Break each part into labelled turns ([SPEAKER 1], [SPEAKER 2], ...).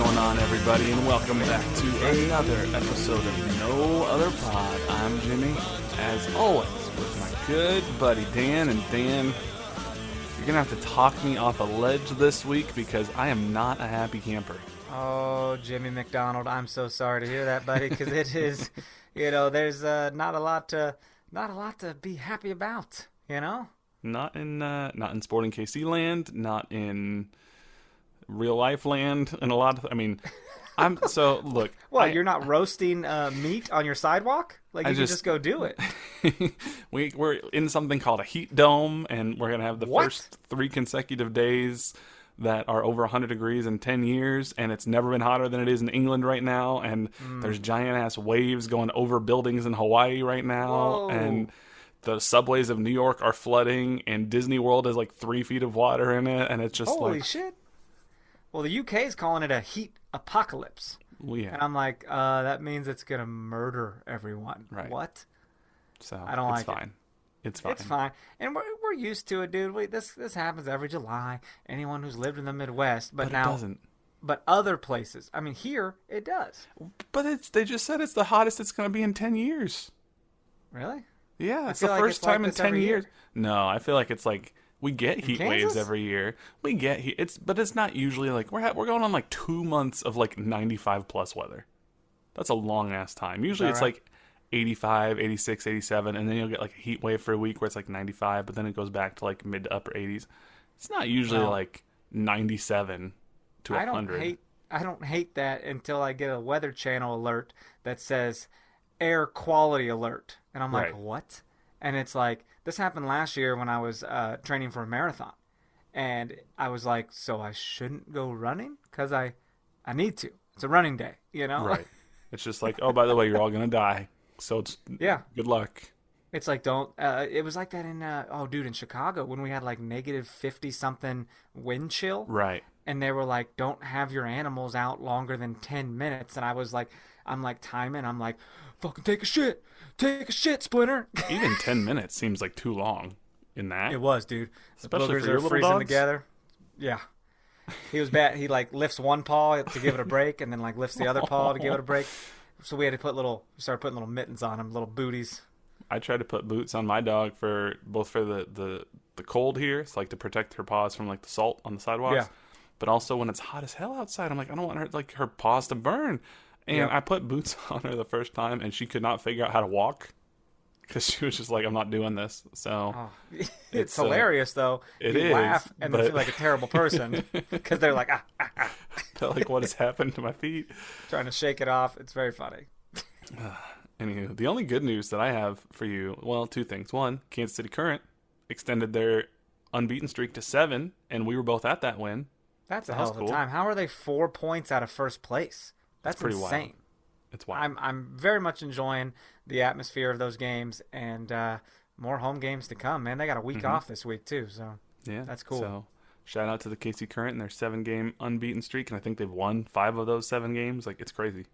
[SPEAKER 1] Going on, everybody, and welcome back to another episode of No Other Pod. I'm Jimmy, as always, with my good buddy Dan. And Dan, you're gonna have to talk me off a ledge this week because I am not a happy camper.
[SPEAKER 2] Oh, Jimmy McDonald, I'm so sorry to hear that, buddy, because it is, you know, there's uh, not a lot to, not a lot to be happy about, you know.
[SPEAKER 1] Not in, uh, not in Sporting KC land, not in real life land, and a lot of. I mean, I'm so look.
[SPEAKER 2] What?
[SPEAKER 1] I-
[SPEAKER 2] you're not roasting uh, meat on your sidewalk? Like
[SPEAKER 1] I
[SPEAKER 2] you can
[SPEAKER 1] just-
[SPEAKER 2] just go do it.
[SPEAKER 1] we we're in something called a heat dome, and we're gonna have the
[SPEAKER 2] What?
[SPEAKER 1] first three consecutive days that are over 100 degrees in 10 years, and it's never been hotter than it is in England right now. And
[SPEAKER 2] Hmm.
[SPEAKER 1] there's giant ass waves going over buildings in Hawaii right now,
[SPEAKER 2] Whoa.
[SPEAKER 1] and the subways of New York are flooding, and Disney World has like three feet of water in it, and it's just
[SPEAKER 2] Holy
[SPEAKER 1] like
[SPEAKER 2] shit! Well, the UK is calling it a heat apocalypse,
[SPEAKER 1] we
[SPEAKER 2] and I'm like, uh, that means it's gonna murder everyone.
[SPEAKER 1] Right.
[SPEAKER 2] What?
[SPEAKER 1] so
[SPEAKER 2] I don't
[SPEAKER 1] it's
[SPEAKER 2] like it.
[SPEAKER 1] It's fine.
[SPEAKER 2] It's fine, and we're, we're used to it, dude. We, this this happens every July. Anyone who's lived in the Midwest, but,
[SPEAKER 1] But
[SPEAKER 2] now,
[SPEAKER 1] it doesn't.
[SPEAKER 2] but other places. I mean, here it does.
[SPEAKER 1] But it's they just said it's the hottest it's going to be in 10 years.
[SPEAKER 2] Really?
[SPEAKER 1] Yeah, it's the
[SPEAKER 2] like
[SPEAKER 1] first
[SPEAKER 2] it's like
[SPEAKER 1] time in ten
[SPEAKER 2] every year.
[SPEAKER 1] years. No, I feel like it's like we get heat waves every year. We get heat. It's but it's not usually like we're ha- we're going on like two months of like ninety five plus weather. That's a long ass time. Usually it's
[SPEAKER 2] right?
[SPEAKER 1] like 85, 86, 87, and then you'll get like a heat wave for a week where it's like ninety five, but then it goes back to like mid to upper eighties. It's not usually
[SPEAKER 2] Well,
[SPEAKER 1] like ninety seven to 100.
[SPEAKER 2] I don't hate I don't hate that until I get a Weather Channel alert that says air quality alert, and I'm like,
[SPEAKER 1] Right.
[SPEAKER 2] what? And it's like this happened last year when I was uh, training for a marathon, and I was like, so I shouldn't go running because I I need to. It's a running day, you know.
[SPEAKER 1] Right. It's just like, oh, by the way, you're all gonna die. So it's
[SPEAKER 2] yeah.
[SPEAKER 1] good luck.
[SPEAKER 2] It's like don't. Uh, it was like that in uh, oh, dude, in Chicago when we had like negative fifty something wind chill.
[SPEAKER 1] Right.
[SPEAKER 2] and they were like, "Don't have your animals out longer than ten minutes." And I was like, "I'm like timing." I'm like, "Fucking take a shit, take a shit, Splinter."
[SPEAKER 1] Even ten minutes seems like too long in that.
[SPEAKER 2] it was, dude.
[SPEAKER 1] Especially
[SPEAKER 2] boogers
[SPEAKER 1] for your
[SPEAKER 2] are
[SPEAKER 1] little
[SPEAKER 2] freezing
[SPEAKER 1] dogs?
[SPEAKER 2] together. Yeah. He was bad. He like lifts one paw to give it a break, and then like lifts the other paw to give it a break. So we had to put little, we started putting little mittens on him, little booties.
[SPEAKER 1] I try to put boots on my dog for both for the the the cold here, it's like to protect her paws from like the salt on the sidewalks.
[SPEAKER 2] Yeah.
[SPEAKER 1] But also when it's hot as hell outside, I'm like I don't want her like her paws to burn. And
[SPEAKER 2] Yeah.
[SPEAKER 1] I put boots on her the first time, and she could not figure out how to walk because she was just like, "I'm not doing this." So
[SPEAKER 2] Oh. it's,
[SPEAKER 1] It's, uh,
[SPEAKER 2] hilarious though.
[SPEAKER 1] it
[SPEAKER 2] you
[SPEAKER 1] is,
[SPEAKER 2] laugh and then
[SPEAKER 1] but-
[SPEAKER 2] feel like a terrible person because they're like ah, ah, ah,
[SPEAKER 1] like what has happened to my feet.
[SPEAKER 2] trying to shake it off. It's very funny.
[SPEAKER 1] Anywho, the only good news that I have for you, well, two things. One, Kansas City Current extended their unbeaten streak to seven, and we were both at that win.
[SPEAKER 2] That's a
[SPEAKER 1] That
[SPEAKER 2] hell of a time. How are they four points out of first place? That's,
[SPEAKER 1] pretty wild.
[SPEAKER 2] insane.
[SPEAKER 1] It's wild.
[SPEAKER 2] I'm I'm very much enjoying the atmosphere of those games and uh, more home games to come. Man, they got a week off this week too, so
[SPEAKER 1] Yeah,
[SPEAKER 2] That's cool.
[SPEAKER 1] So shout out to the KC Current and their seven game unbeaten streak, and I think they've won five of those seven games. Like it's crazy.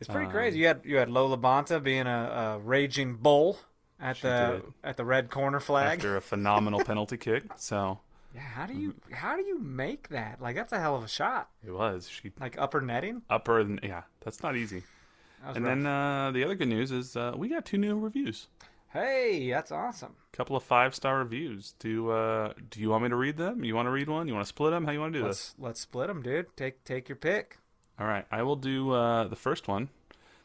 [SPEAKER 2] it's pretty
[SPEAKER 1] Um,
[SPEAKER 2] crazy. You had you had Lo LaBonta being a, a raging bull, at the
[SPEAKER 1] did.
[SPEAKER 2] at the red corner flag.
[SPEAKER 1] after a phenomenal penalty kick. So
[SPEAKER 2] Yeah, how do you how do you make that? Like that's a hell of a shot.
[SPEAKER 1] it was she
[SPEAKER 2] Like upper netting.
[SPEAKER 1] upper yeah, that's not easy.
[SPEAKER 2] That
[SPEAKER 1] And
[SPEAKER 2] rough.
[SPEAKER 1] then uh, the other good news is uh, we got two new reviews.
[SPEAKER 2] hey, that's awesome.
[SPEAKER 1] A couple of five star reviews. Do uh, do you want me to read them? You want to read one? You want to split them? How you want to do this?
[SPEAKER 2] Let's let's split them, dude. Take take your pick.
[SPEAKER 1] All right, I will do uh, the first one.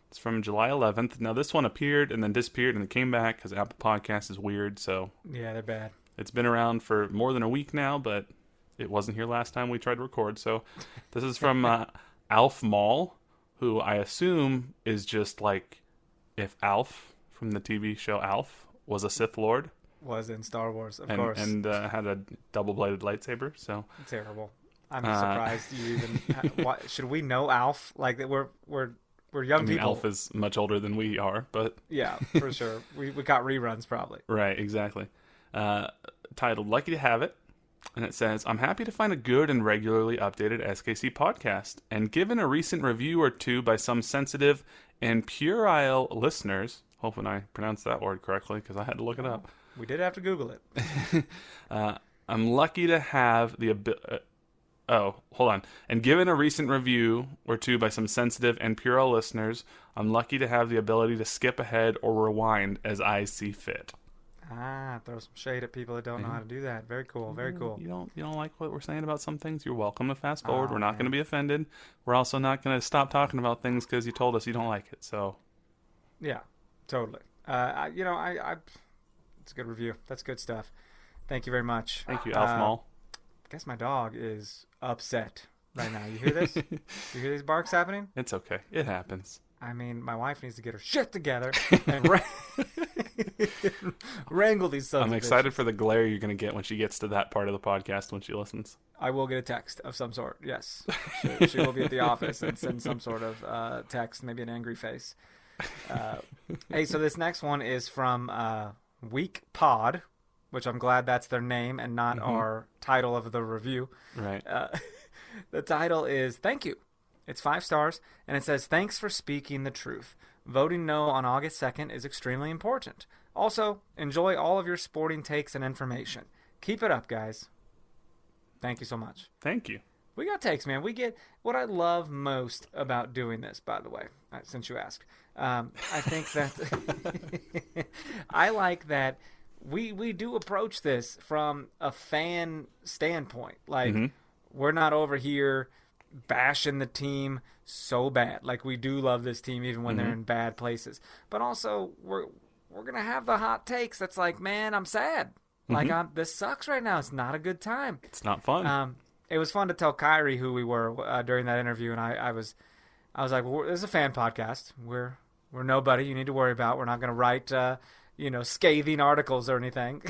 [SPEAKER 1] It's from July 11th. Now this one appeared and then disappeared and it came back because Apple Podcast is weird. So
[SPEAKER 2] Yeah, they're bad.
[SPEAKER 1] It's been around for more than a week now, but it wasn't here last time we tried to record. So this is from uh, Alf Mall, who I assume is just like if Alf from the TV show Alf was a Sith Lord
[SPEAKER 2] Was in Star Wars, of
[SPEAKER 1] and
[SPEAKER 2] course.
[SPEAKER 1] and uh, had a double bladed lightsaber. So
[SPEAKER 2] Terrible. I'm
[SPEAKER 1] Uh,
[SPEAKER 2] surprised you even. what, should we know Alf? Like we're we're we're young
[SPEAKER 1] I mean,
[SPEAKER 2] people.
[SPEAKER 1] Alf is much older than we are, but
[SPEAKER 2] Yeah, for sure. We we got reruns probably.
[SPEAKER 1] right, exactly. Uh, titled "Lucky to Have It," and it says, "I'm happy to find a good and regularly updated SKC podcast, and given a recent review or two by some sensitive and puerile listeners, hoping I pronounced that word correctly because I had to look it up."
[SPEAKER 2] We did have to Google it.
[SPEAKER 1] Uh, I'm lucky to have the ability. Uh, oh, hold on. And given a recent review or two by some sensitive and puerile listeners, I'm lucky to have the ability to skip ahead or rewind as I see fit.
[SPEAKER 2] Ah, throw some shade at people that don't know how to do that. Very cool. Very cool.
[SPEAKER 1] You don't you don't like what we're saying about some things? You're welcome to fast forward.
[SPEAKER 2] Aw,
[SPEAKER 1] we're not going to be offended. We're also not going to stop talking about things because you told us you don't like it. So
[SPEAKER 2] Yeah, totally. Uh, I, you know, I, I, it's a good review. That's good stuff. Thank you very much.
[SPEAKER 1] thank you, Alf
[SPEAKER 2] Uh,
[SPEAKER 1] Mall.
[SPEAKER 2] guess my dog is upset right now. You hear this? you hear these barks happening?
[SPEAKER 1] It's okay. It happens.
[SPEAKER 2] I mean, my wife needs to get her shit together and wrangle these sons.
[SPEAKER 1] I'm excited
[SPEAKER 2] bitches.
[SPEAKER 1] for the glare you're going to get when she gets to that part of the podcast when she listens.
[SPEAKER 2] I will get a text of some sort. Yes, she, she will be at the office and send some sort of uh, text, maybe an angry face. Uh, hey, so this next one is from uh, Week Pod, which I'm glad that's their name and not our title of the review.
[SPEAKER 1] Right.
[SPEAKER 2] Uh, the title is Thank You. It's five stars, and it says, Thanks for speaking the truth. Voting no on August 2nd is extremely important. Also, enjoy all of your sporting takes and information. Keep it up, guys. Thank you so much.
[SPEAKER 1] Thank you.
[SPEAKER 2] We got takes, man. We get what I love most about doing this, by the way, uh, since you asked. Um, I think that I like that we we do approach this from a fan standpoint. Like
[SPEAKER 1] Mhm.
[SPEAKER 2] we're not over here bashing the team so bad. Like we do love this team even when they're in bad places. But also we're we're gonna have the hot takes. That's like, man, I'm sad. Like I'm, this sucks right now. It's not a good time.
[SPEAKER 1] It's not fun.
[SPEAKER 2] Um, it was fun to tell Khiry who we were uh, during that interview, and I, I was, I was like, well, "This is a fan podcast. We're we're nobody you need to worry about. We're not going to write, uh, you know, scathing articles or anything."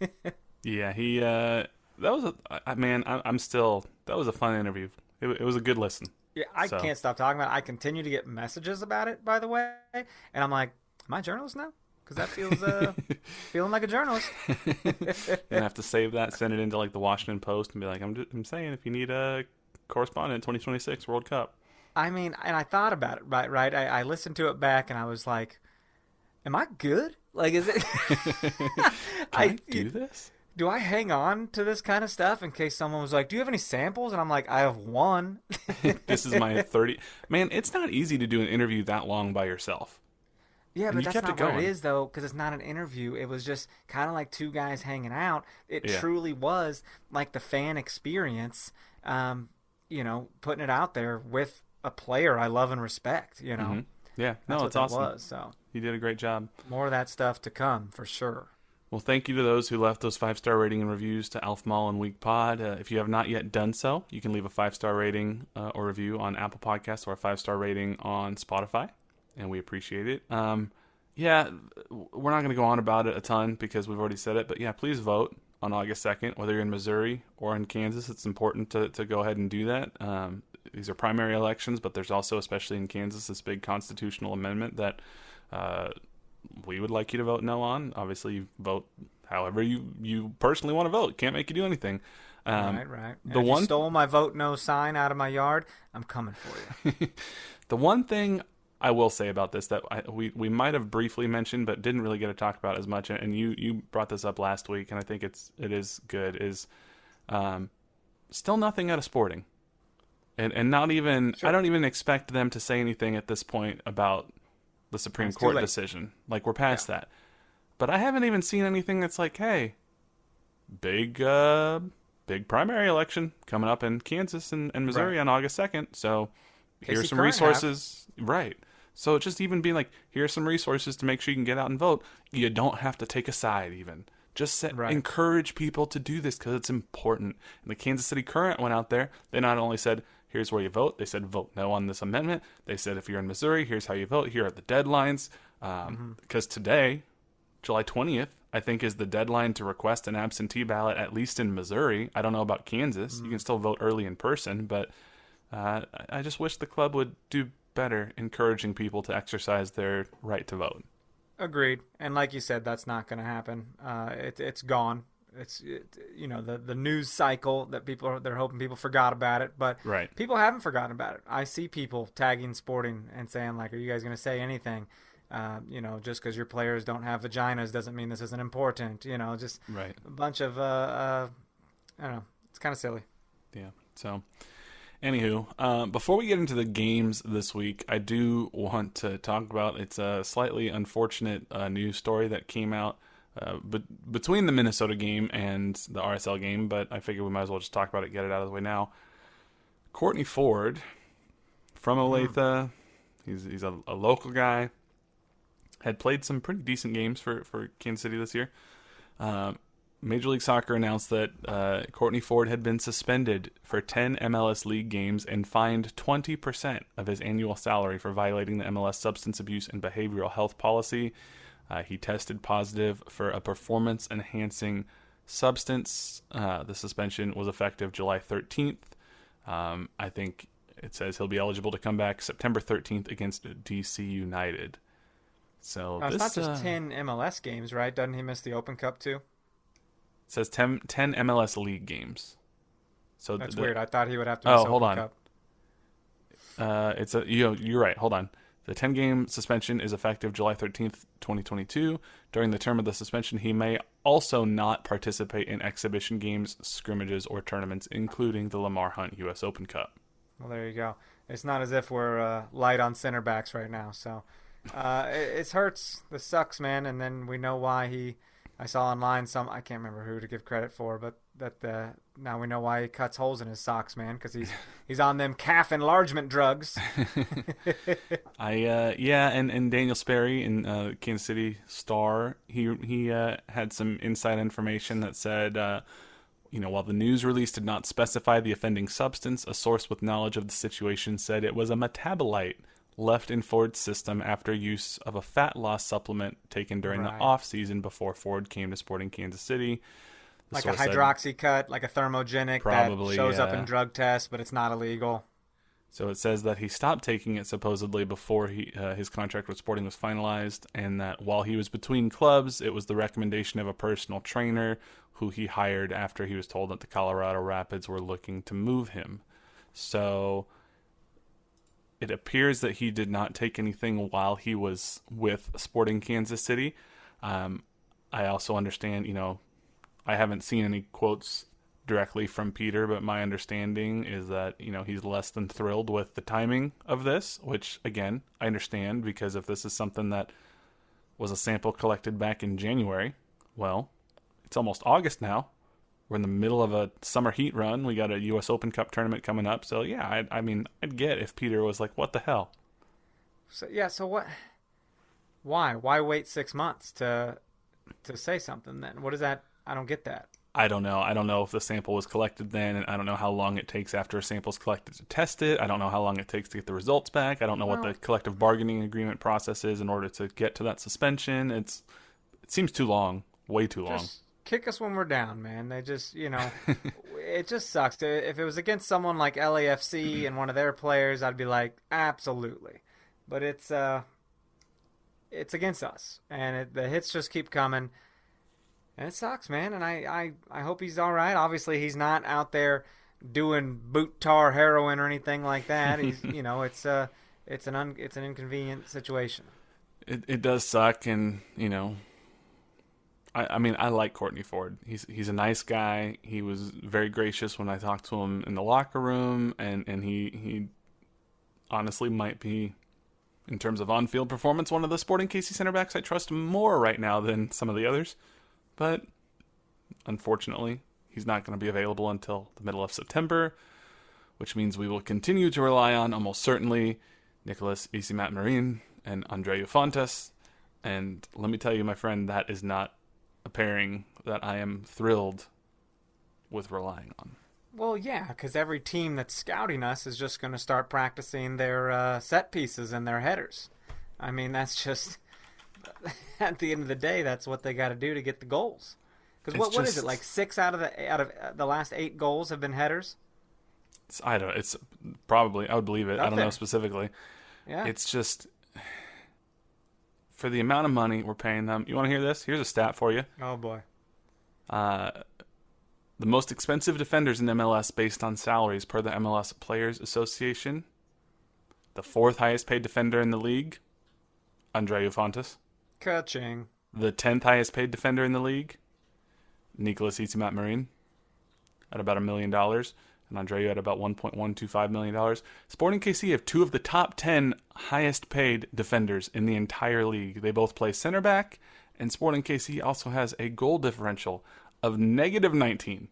[SPEAKER 1] Yeah, he. uh That was a I man. I, I'm still. That was a fun interview. It, it was a good listen.
[SPEAKER 2] yeah, I
[SPEAKER 1] So-
[SPEAKER 2] can't stop talking about. it. I continue to get messages about it, by the way, and I'm like, "Am I a journalist now?" Because that feels uh, feeling like a journalist.
[SPEAKER 1] and have to save that, send it into like the Washington Post, and be like, I'm. Just, I'm saying, if you need a correspondent, 2026 World Cup.
[SPEAKER 2] I mean, and I thought about it, right? Right. I, I listened to it back, and I was like, "Am I good? Like, is it?"
[SPEAKER 1] Can I, do this?
[SPEAKER 2] Do I hang on to this kind of stuff in case someone was like, "Do you have any samples?" And I'm like, "I have one."
[SPEAKER 1] This is my 30. Man, it's not easy to do an interview that long by yourself.
[SPEAKER 2] yeah,
[SPEAKER 1] And
[SPEAKER 2] but
[SPEAKER 1] you
[SPEAKER 2] that's not
[SPEAKER 1] it
[SPEAKER 2] what it is though, because it's not an interview. It was just kind of like two guys hanging out. It
[SPEAKER 1] Yeah.
[SPEAKER 2] truly was like the fan experience. Um, you know, putting it out there with a player I love and respect. You know,
[SPEAKER 1] Mhm. Yeah,
[SPEAKER 2] that's
[SPEAKER 1] no,
[SPEAKER 2] what
[SPEAKER 1] it's
[SPEAKER 2] that
[SPEAKER 1] awesome.
[SPEAKER 2] was. So
[SPEAKER 1] You did a great job.
[SPEAKER 2] more of that stuff to come for sure.
[SPEAKER 1] Well, thank you to those who left those five star rating and reviews to Alf Mall and Week Pod. Uh, if you have not yet done so, you can leave a five star rating uh, or review on Apple Podcasts or a five star rating on Spotify, and we appreciate it. Um, yeah, we're not going to go on about it a ton because we've already said it, but yeah, please vote on August 2nd, whether you're in Missouri or in Kansas. It's important to, to go ahead and do that. Um, these are primary elections, but there's also, especially in Kansas, this big constitutional amendment that uh, we would like you to vote no on. Obviously, you vote however you, you personally want to vote. Can't make you do anything. Um,
[SPEAKER 2] right, right. And
[SPEAKER 1] the one-
[SPEAKER 2] you stole my vote no sign out of my yard, I'm coming for you.
[SPEAKER 1] the one thing I will say about this that I, we we might have briefly mentioned, but didn't really get to talk about as much. And you you brought this up last week, and I think it's it is good. Is um, still nothing out of Sporting, and and not even
[SPEAKER 2] Sure.
[SPEAKER 1] I don't even expect them to say anything at this point about the Supreme
[SPEAKER 2] It's
[SPEAKER 1] Court decision. Like we're past that, but I haven't even seen anything that's like, hey, big uh big primary election coming up in Kansas and, and Missouri
[SPEAKER 2] Right.
[SPEAKER 1] on August second. So
[SPEAKER 2] KC
[SPEAKER 1] here's some
[SPEAKER 2] Current have.
[SPEAKER 1] resources, right? So just even being like, here's some resources to make sure you can get out and vote. You don't have to take a side, even. Just set,
[SPEAKER 2] Right.
[SPEAKER 1] encourage people to do this because it's important. And the Kansas City Current went out there. They not only said, here's where you vote, they said, vote no on this amendment. They said, if you're in Missouri, here's how you vote. Here are the deadlines. Um, Because today, July 20th, I think, is the deadline to request an absentee ballot, at least in Missouri. I don't know about Kansas. You can still vote early in person, but uh, I I just wish the club would do better encouraging people to exercise their right to vote.
[SPEAKER 2] Agreed. And like you said, that's not going to happen. Uh, it, it's gone. It's it, you know the the news cycle that people are they're hoping people forgot about it, but
[SPEAKER 1] Right.
[SPEAKER 2] people haven't forgotten about it. I see people tagging Sporting and saying like, "Are you guys going to say anything?" Uh, you know, just because your players don't have vaginas doesn't mean this isn't important. You know, just
[SPEAKER 1] Right.
[SPEAKER 2] a bunch of uh, uh, I don't know. It's kind of silly.
[SPEAKER 1] Yeah. So, anywho, um, before we get into the games this week, I do want to talk about it's a slightly unfortunate uh, news story that came out uh, but between the Minnesota game and the RSL game. But I figure we might as well just talk about it, get it out of the way now. Kortne Ford from Olathe, he's he's a, a local guy. Had played some pretty decent games for for Kansas City this year. Um, Major League Soccer announced that uh, Kortne Ford had been suspended for 10 MLS League games and fined 20% of his annual salary for violating the MLS substance abuse and behavioral health policy. Uh, he tested positive for a performance enhancing substance. Uh, the suspension was effective July 13th. Um, I think it says he'll be eligible to come back September 13th against DC United. So
[SPEAKER 2] Now, it's not just
[SPEAKER 1] uh,
[SPEAKER 2] ten MLS games, right? Doesn't he miss the Open Cup too?
[SPEAKER 1] says 10, 10 MLS League games. So
[SPEAKER 2] That's
[SPEAKER 1] the-
[SPEAKER 2] weird. I thought he would have to.
[SPEAKER 1] Oh,
[SPEAKER 2] Miss
[SPEAKER 1] hold
[SPEAKER 2] Open
[SPEAKER 1] on.
[SPEAKER 2] Cup.
[SPEAKER 1] Uh, it's a you know, you're right. Hold on. The 10 game suspension is effective July 13th, 2022. During the term of the suspension, he may also not participate in exhibition games, scrimmages, or tournaments, including the Lamar Hunt U.S. Open Cup.
[SPEAKER 2] Well, there you go. It's not as if we're uh, light on center backs right now. So uh, it, it hurts. This sucks, man. And then we know why he. I saw online some. I can't remember who to give credit for, but that uh, now we know why he cuts holes in his socks, man, because he's he's on them calf enlargement drugs.
[SPEAKER 1] I uh, yeah, and, and Daniel Sperry in uh, Kansas City Star, he he uh, had some inside information that said, uh, you know, while the news release did not specify the offending substance, a source with knowledge of the situation said it was a metabolite left in Ford's system after use of a fat loss supplement taken during
[SPEAKER 2] Right.
[SPEAKER 1] the off season before Ford came to Sporting Kansas City.
[SPEAKER 2] Like a hydroxy cut, like a thermogenic
[SPEAKER 1] Probably,
[SPEAKER 2] that shows up in drug tests, but it's not illegal.
[SPEAKER 1] So it says that he stopped taking it supposedly before he uh, his contract with Sporting was finalized, and that while he was between clubs, it was the recommendation of a personal trainer who he hired after he was told that the Colorado Rapids were looking to move him. So it appears that he did not take anything while he was with Sporting Kansas City. Um, I also understand, you know, I haven't seen any quotes directly from Peter, but my understanding is that, you know, he's less than thrilled with the timing of this, which again, I understand because if this is something that was a sample collected back in January, well, it's almost August now. We're in the middle of a summer heat run. We got a U.S. Open Cup tournament coming up. So, yeah, I, I mean, I'd get if Peter was like, what the hell?
[SPEAKER 2] So yeah, so what? Why? Why wait six months to to say something? Then what is that? I don't get that.
[SPEAKER 1] I don't know. I don't know if the sample was collected then, and I don't know how long it takes after a sample's collected to test it. I don't know how long it takes to get the results back. I don't know what the collective bargaining agreement process is in order to get to that suspension. It's it seems too long, way too long.
[SPEAKER 2] Kick us when we're down, man. They just, you know, it just sucks. If it was against someone like LAFC and one of their players, I'd be like, absolutely. But it's uh, it's against us, and it, the hits just keep coming, and it sucks, man. And I, I, I hope he's all right. Obviously, he's not out there doing boot tar heroin or anything like that. He's, you know, it's uh. it's an un, it's an inconvenient situation.
[SPEAKER 1] It it does suck, and you know, I I mean I like Kortne Ford. He's he's a nice guy. He was very gracious when I talked to him in the locker room, and and he he honestly might be. In terms of on-field performance, one of the Sporting KC center backs I trust more right now than some of the others. But unfortunately, he's not going to be available until the middle of September, which means we will continue to rely on almost certainly Nicolas Isimat-Mirin and Andreu Fontàs. And let me tell you, my friend, that is not a pairing that I am thrilled with relying on.
[SPEAKER 2] Well, yeah, because every team that's scouting us is just going to start practicing their uh, set pieces and their headers. I mean, that's just at the end of the day, that's what they got to do to get the goals. Because what, what is it like? Six out of the out of uh, the last eight goals have been headers.
[SPEAKER 1] It's, I don't. It's probably. I would believe it.
[SPEAKER 2] Up
[SPEAKER 1] I don't know specifically.
[SPEAKER 2] Yeah.
[SPEAKER 1] It's just for the amount of money we're paying them. You want to hear this? Here's a stat for you.
[SPEAKER 2] oh boy.
[SPEAKER 1] Uh, the most expensive defenders in MLS based on salaries per the MLS Players Association. The fourth highest paid defender in the league, Andreu Fontàs.
[SPEAKER 2] Ka-ching.
[SPEAKER 1] The tenth highest paid defender in the league, Nicolas Isimat-Mirin, at about a million dollars, and Andreu at about one point one two five million dollars. Sporting KC have two of the top ten highest paid defenders in the entire league. They both play center back, and Sporting KC also has a goal differential of negative nineteen.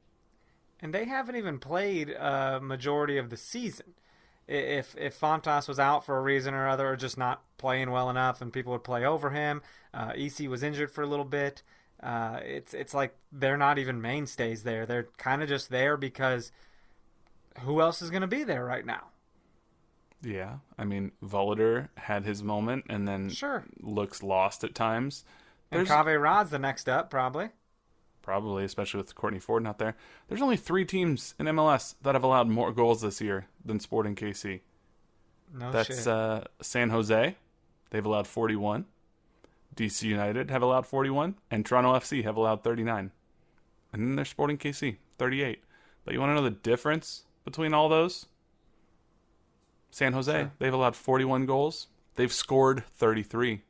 [SPEAKER 2] And they haven't even played a majority of the season. If if Fontas was out for a reason or other, or just not playing well enough, and people would play over him, uh, EC was injured for a little bit. Uh, it's it's like they're not even mainstays there. They're kind of just there because who else is going to be there right now?
[SPEAKER 1] Yeah, I mean Voloder had his moment and then
[SPEAKER 2] Sure.
[SPEAKER 1] looks lost at times.
[SPEAKER 2] And
[SPEAKER 1] There's
[SPEAKER 2] Kaveh Rad's the next up, probably.
[SPEAKER 1] Probably, especially with Kortne Ford not there. There's only three teams in MLS that have allowed more goals this year than Sporting KC.
[SPEAKER 2] No
[SPEAKER 1] That's
[SPEAKER 2] shit.
[SPEAKER 1] uh, San Jose. They've allowed 41. DC United have allowed 41, and Toronto FC have allowed 39. And then there's Sporting KC, 38. But you want to know the difference between all those? San Jose,
[SPEAKER 2] Sure.
[SPEAKER 1] they've allowed 41 goals. They've scored 33.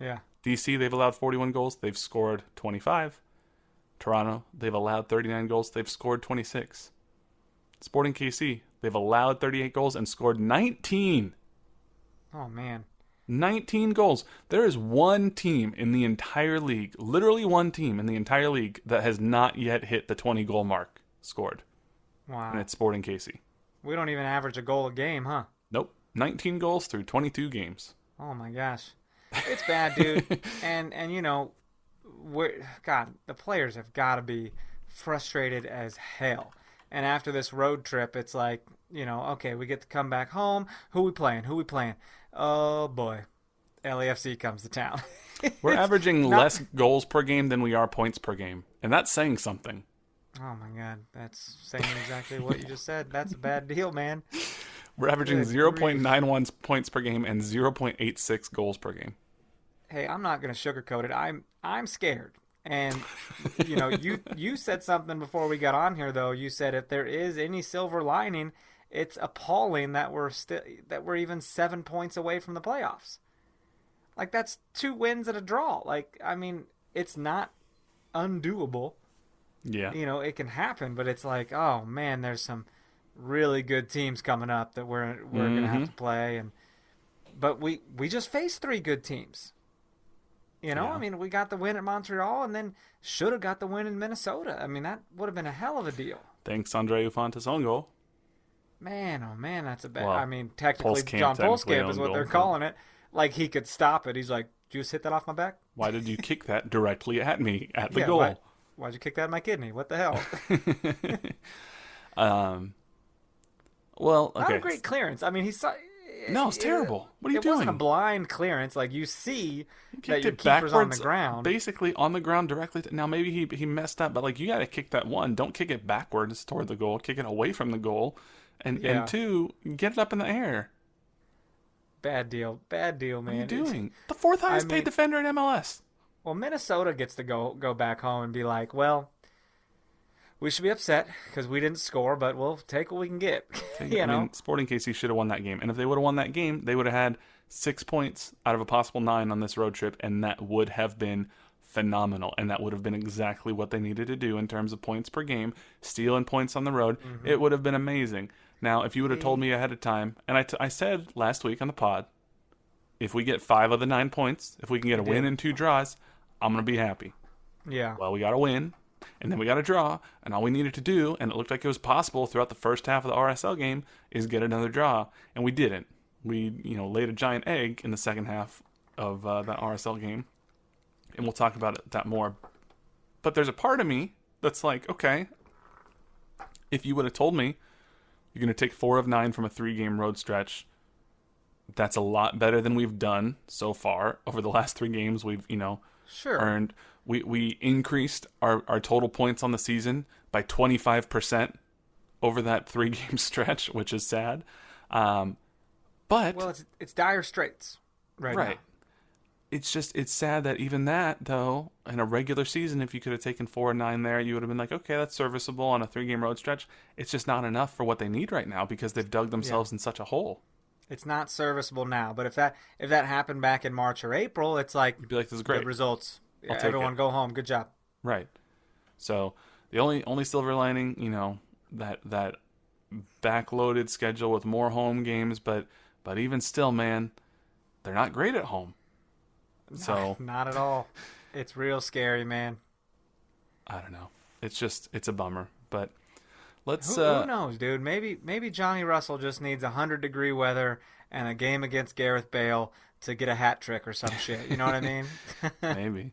[SPEAKER 2] yeah.
[SPEAKER 1] DC, they've allowed 41 goals. They've scored 25. Toronto, they've allowed 39 goals. They've scored 26. Sporting KC, they've allowed 38 goals and scored 19.
[SPEAKER 2] Oh man.
[SPEAKER 1] 19 goals. There is one team in the entire league, literally one team in the entire league, that has not yet hit the 20 goal mark scored,
[SPEAKER 2] Wow.
[SPEAKER 1] and it's Sporting KC.
[SPEAKER 2] We don't even average a goal a game, huh?
[SPEAKER 1] Nope. 19 goals through 22 games.
[SPEAKER 2] Oh my gosh, it's bad, dude. and and you know, we're God, the players have got to be frustrated as hell. And after this road trip, it's like you know, okay, we get to come back home. Who we playing? Who we playing? Oh boy, LAFC comes to town.
[SPEAKER 1] We're averaging
[SPEAKER 2] not-
[SPEAKER 1] less goals per game than we are points per game, and that's saying something.
[SPEAKER 2] Oh my God, that's saying exactly what you just said. That's a bad deal, man.
[SPEAKER 1] We're averaging
[SPEAKER 2] Good
[SPEAKER 1] 0.91 points per game and 0.86 goals per game.
[SPEAKER 2] Hey, I'm not going to sugarcoat it. I'm I'm scared. And you know, you you said something before we got on here though. You said if there is any silver lining, it's appalling that we're still that we're even 7 points away from the playoffs. Like that's two wins and a draw. Like I mean, it's not undoable.
[SPEAKER 1] Yeah.
[SPEAKER 2] You know, it can happen, but it's like, oh man, there's some really good teams coming up that we're we're going to have
[SPEAKER 1] mm-hmm.
[SPEAKER 2] to play and but we we just faced three good teams. You know,
[SPEAKER 1] Yeah.
[SPEAKER 2] I mean, we got the win at Montreal and then should have got the win in Minnesota. I mean, that would have been a hell of a deal.
[SPEAKER 1] Thanks, Andreu Fontàs own goal.
[SPEAKER 2] Man, oh man, that's a bad.
[SPEAKER 1] Well,
[SPEAKER 2] I mean, technically,
[SPEAKER 1] Pulskamp
[SPEAKER 2] John Pulskamp is what they're calling it. Like he could stop it. He's like, "Did you just hit that off my back?
[SPEAKER 1] Why did you kick that directly at me at the
[SPEAKER 2] Yeah,
[SPEAKER 1] goal?
[SPEAKER 2] why- Why'd you kick that in my kidney? What the hell?"
[SPEAKER 1] um. Well,
[SPEAKER 2] Not
[SPEAKER 1] okay.
[SPEAKER 2] a great clearance. I mean, he so-
[SPEAKER 1] No, it's terrible. What are you
[SPEAKER 2] it wasn't a blind clearance. Like you see that
[SPEAKER 1] Kicked
[SPEAKER 2] your
[SPEAKER 1] it
[SPEAKER 2] keeper's on the ground.
[SPEAKER 1] basically on the ground directly. To, now maybe he he messed up, but like you got to kick that one. Don't kick it backwards toward the goal. Kick it away from the goal, and
[SPEAKER 2] Yeah.
[SPEAKER 1] and two, get it up in the air.
[SPEAKER 2] Bad deal. Bad deal, man.
[SPEAKER 1] What are you
[SPEAKER 2] It's-
[SPEAKER 1] doing? The fourth highest
[SPEAKER 2] mean-
[SPEAKER 1] paid defender in MLS.
[SPEAKER 2] Well, Minnesota gets to go go back home and be like, well, we should be upset because we didn't score, but we'll take what we can get. you
[SPEAKER 1] I
[SPEAKER 2] know,
[SPEAKER 1] mean, Sporting KC should have won that game, and if they would have won that game, they would have had six points out of a possible nine on this road trip, and that would have been phenomenal, and that would have been exactly what they needed to do in terms of points per game, stealing points on the road.
[SPEAKER 2] Mm-hmm.
[SPEAKER 1] It would have been amazing. Now, if you would have told me ahead of time, and I, t- I said last week on the pod, if we get five of the nine points, if we can get a win and two draws, I'm gonna be happy.
[SPEAKER 2] yeah,
[SPEAKER 1] Well, we got a win, and then we got a draw, and all we needed to do, and it looked like it was possible throughout the first half of the RSL game, is get another draw, and we didn't. We, you know, laid a giant egg in the second half of uh, that RSL game, and we'll talk about it that more. But there's a part of me that's like, okay, if you would have told me you're going to take four of nine from a three-game road stretch, that's a lot better than we've done so far over the last three games. We've, you know,
[SPEAKER 2] sure.
[SPEAKER 1] earned we we increased our our total points on the season by 25% over that three game stretch which is sad um but
[SPEAKER 2] Well, it's it's dire straits right,
[SPEAKER 1] right
[SPEAKER 2] now.
[SPEAKER 1] it's just it's sad that even that though in a regular season if you could have taken 4 and 9 there you would have been like okay that's serviceable on a three game road stretch it's just not enough for what they need right now because they've dug themselves in such a hole
[SPEAKER 2] It's not serviceable now, but if that if that happened back in March or April, it's like
[SPEAKER 1] you'd be like this is great
[SPEAKER 2] results. Yeah, everyone
[SPEAKER 1] it.
[SPEAKER 2] go home. Good job.
[SPEAKER 1] Right. So the only only silver lining, you know, that that backloaded schedule with more home games, but but even still, man, they're not great at home. So
[SPEAKER 2] Not at all. It's real scary, man.
[SPEAKER 1] I don't know. It's just it's a bummer. But let's
[SPEAKER 2] Who,
[SPEAKER 1] uh
[SPEAKER 2] who knows, dude? Maybe maybe Johnny Russell just needs hundred degree weather and a game against Gareth Bale to get a hat trick or some shit. You know what I mean?
[SPEAKER 1] maybe.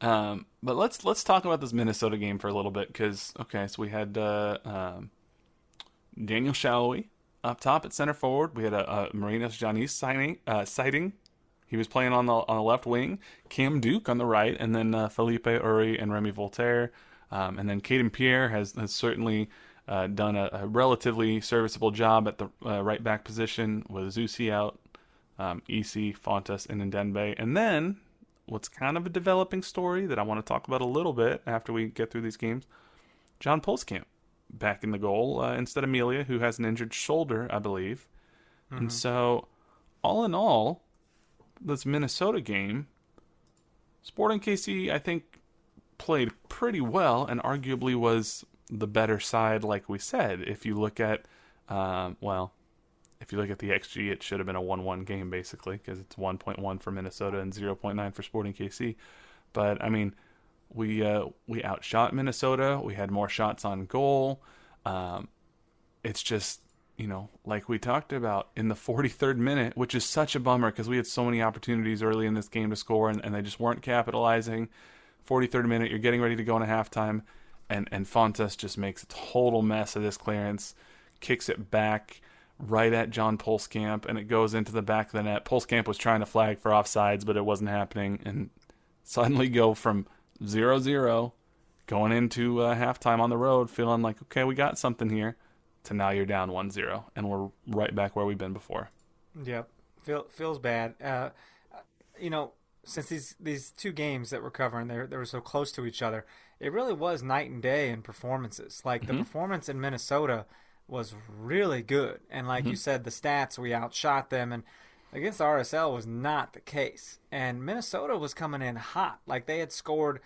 [SPEAKER 1] Um, but let's let's talk about this Minnesota game for a little bit because okay, so we had uh, um, Daniel Salloi up top at center forward. We had a, a Marinos Tzionis signing uh, sighting. He was playing on the on the left wing. Cam Duke on the right, and then uh, Felipe Uri and Remi Walter, um, and then Kayden Pierre has has certainly. Uh, done a, a relatively serviceable job at the uh, right back position with Zusi out, um, EC, Fontàs, and Ndenbe. And then what's kind of a developing story that I want to talk about a little bit after we get through these games. John Pulskamp back in the goal uh, instead of Amelia, who has an injured shoulder, I believe. And so, all in all, this Minnesota game, Sporting KC, I think, played pretty well and arguably was the better side, like we said. If you look at, um, well, if you look at the XG, it should have been a 1 1 game, basically, because it's 1.1 for Minnesota and 0.9 for Sporting KC. But, I mean, we uh, we outshot Minnesota. We had more shots on goal. Um, it's just, you know, like we talked about in the 43rd minute, which is such a bummer because we had so many opportunities early in this game to score and, and they just weren't capitalizing. 43rd minute, you're getting ready to go into halftime, and, and Fontàs just makes a total mess of this clearance, kicks it back right at John Pulskamp, and it goes into the back of the net. Pulskamp was trying to flag for offsides, but it wasn't happening, and suddenly go from 0 0 going into uh, halftime on the road, feeling like, okay, we got something here, to now you're down 1 0, and we're right back where we've been before.
[SPEAKER 2] Yep. Feel, feels bad. Uh, you know, since these these two games that we're covering, they they were so close to each other. It really was night and day in performances. Like the mm-hmm. performance in Minnesota was really good, and like you mm-hmm. said, the stats we outshot them, and against RSL was not the case. And Minnesota was coming in hot. Like they had scored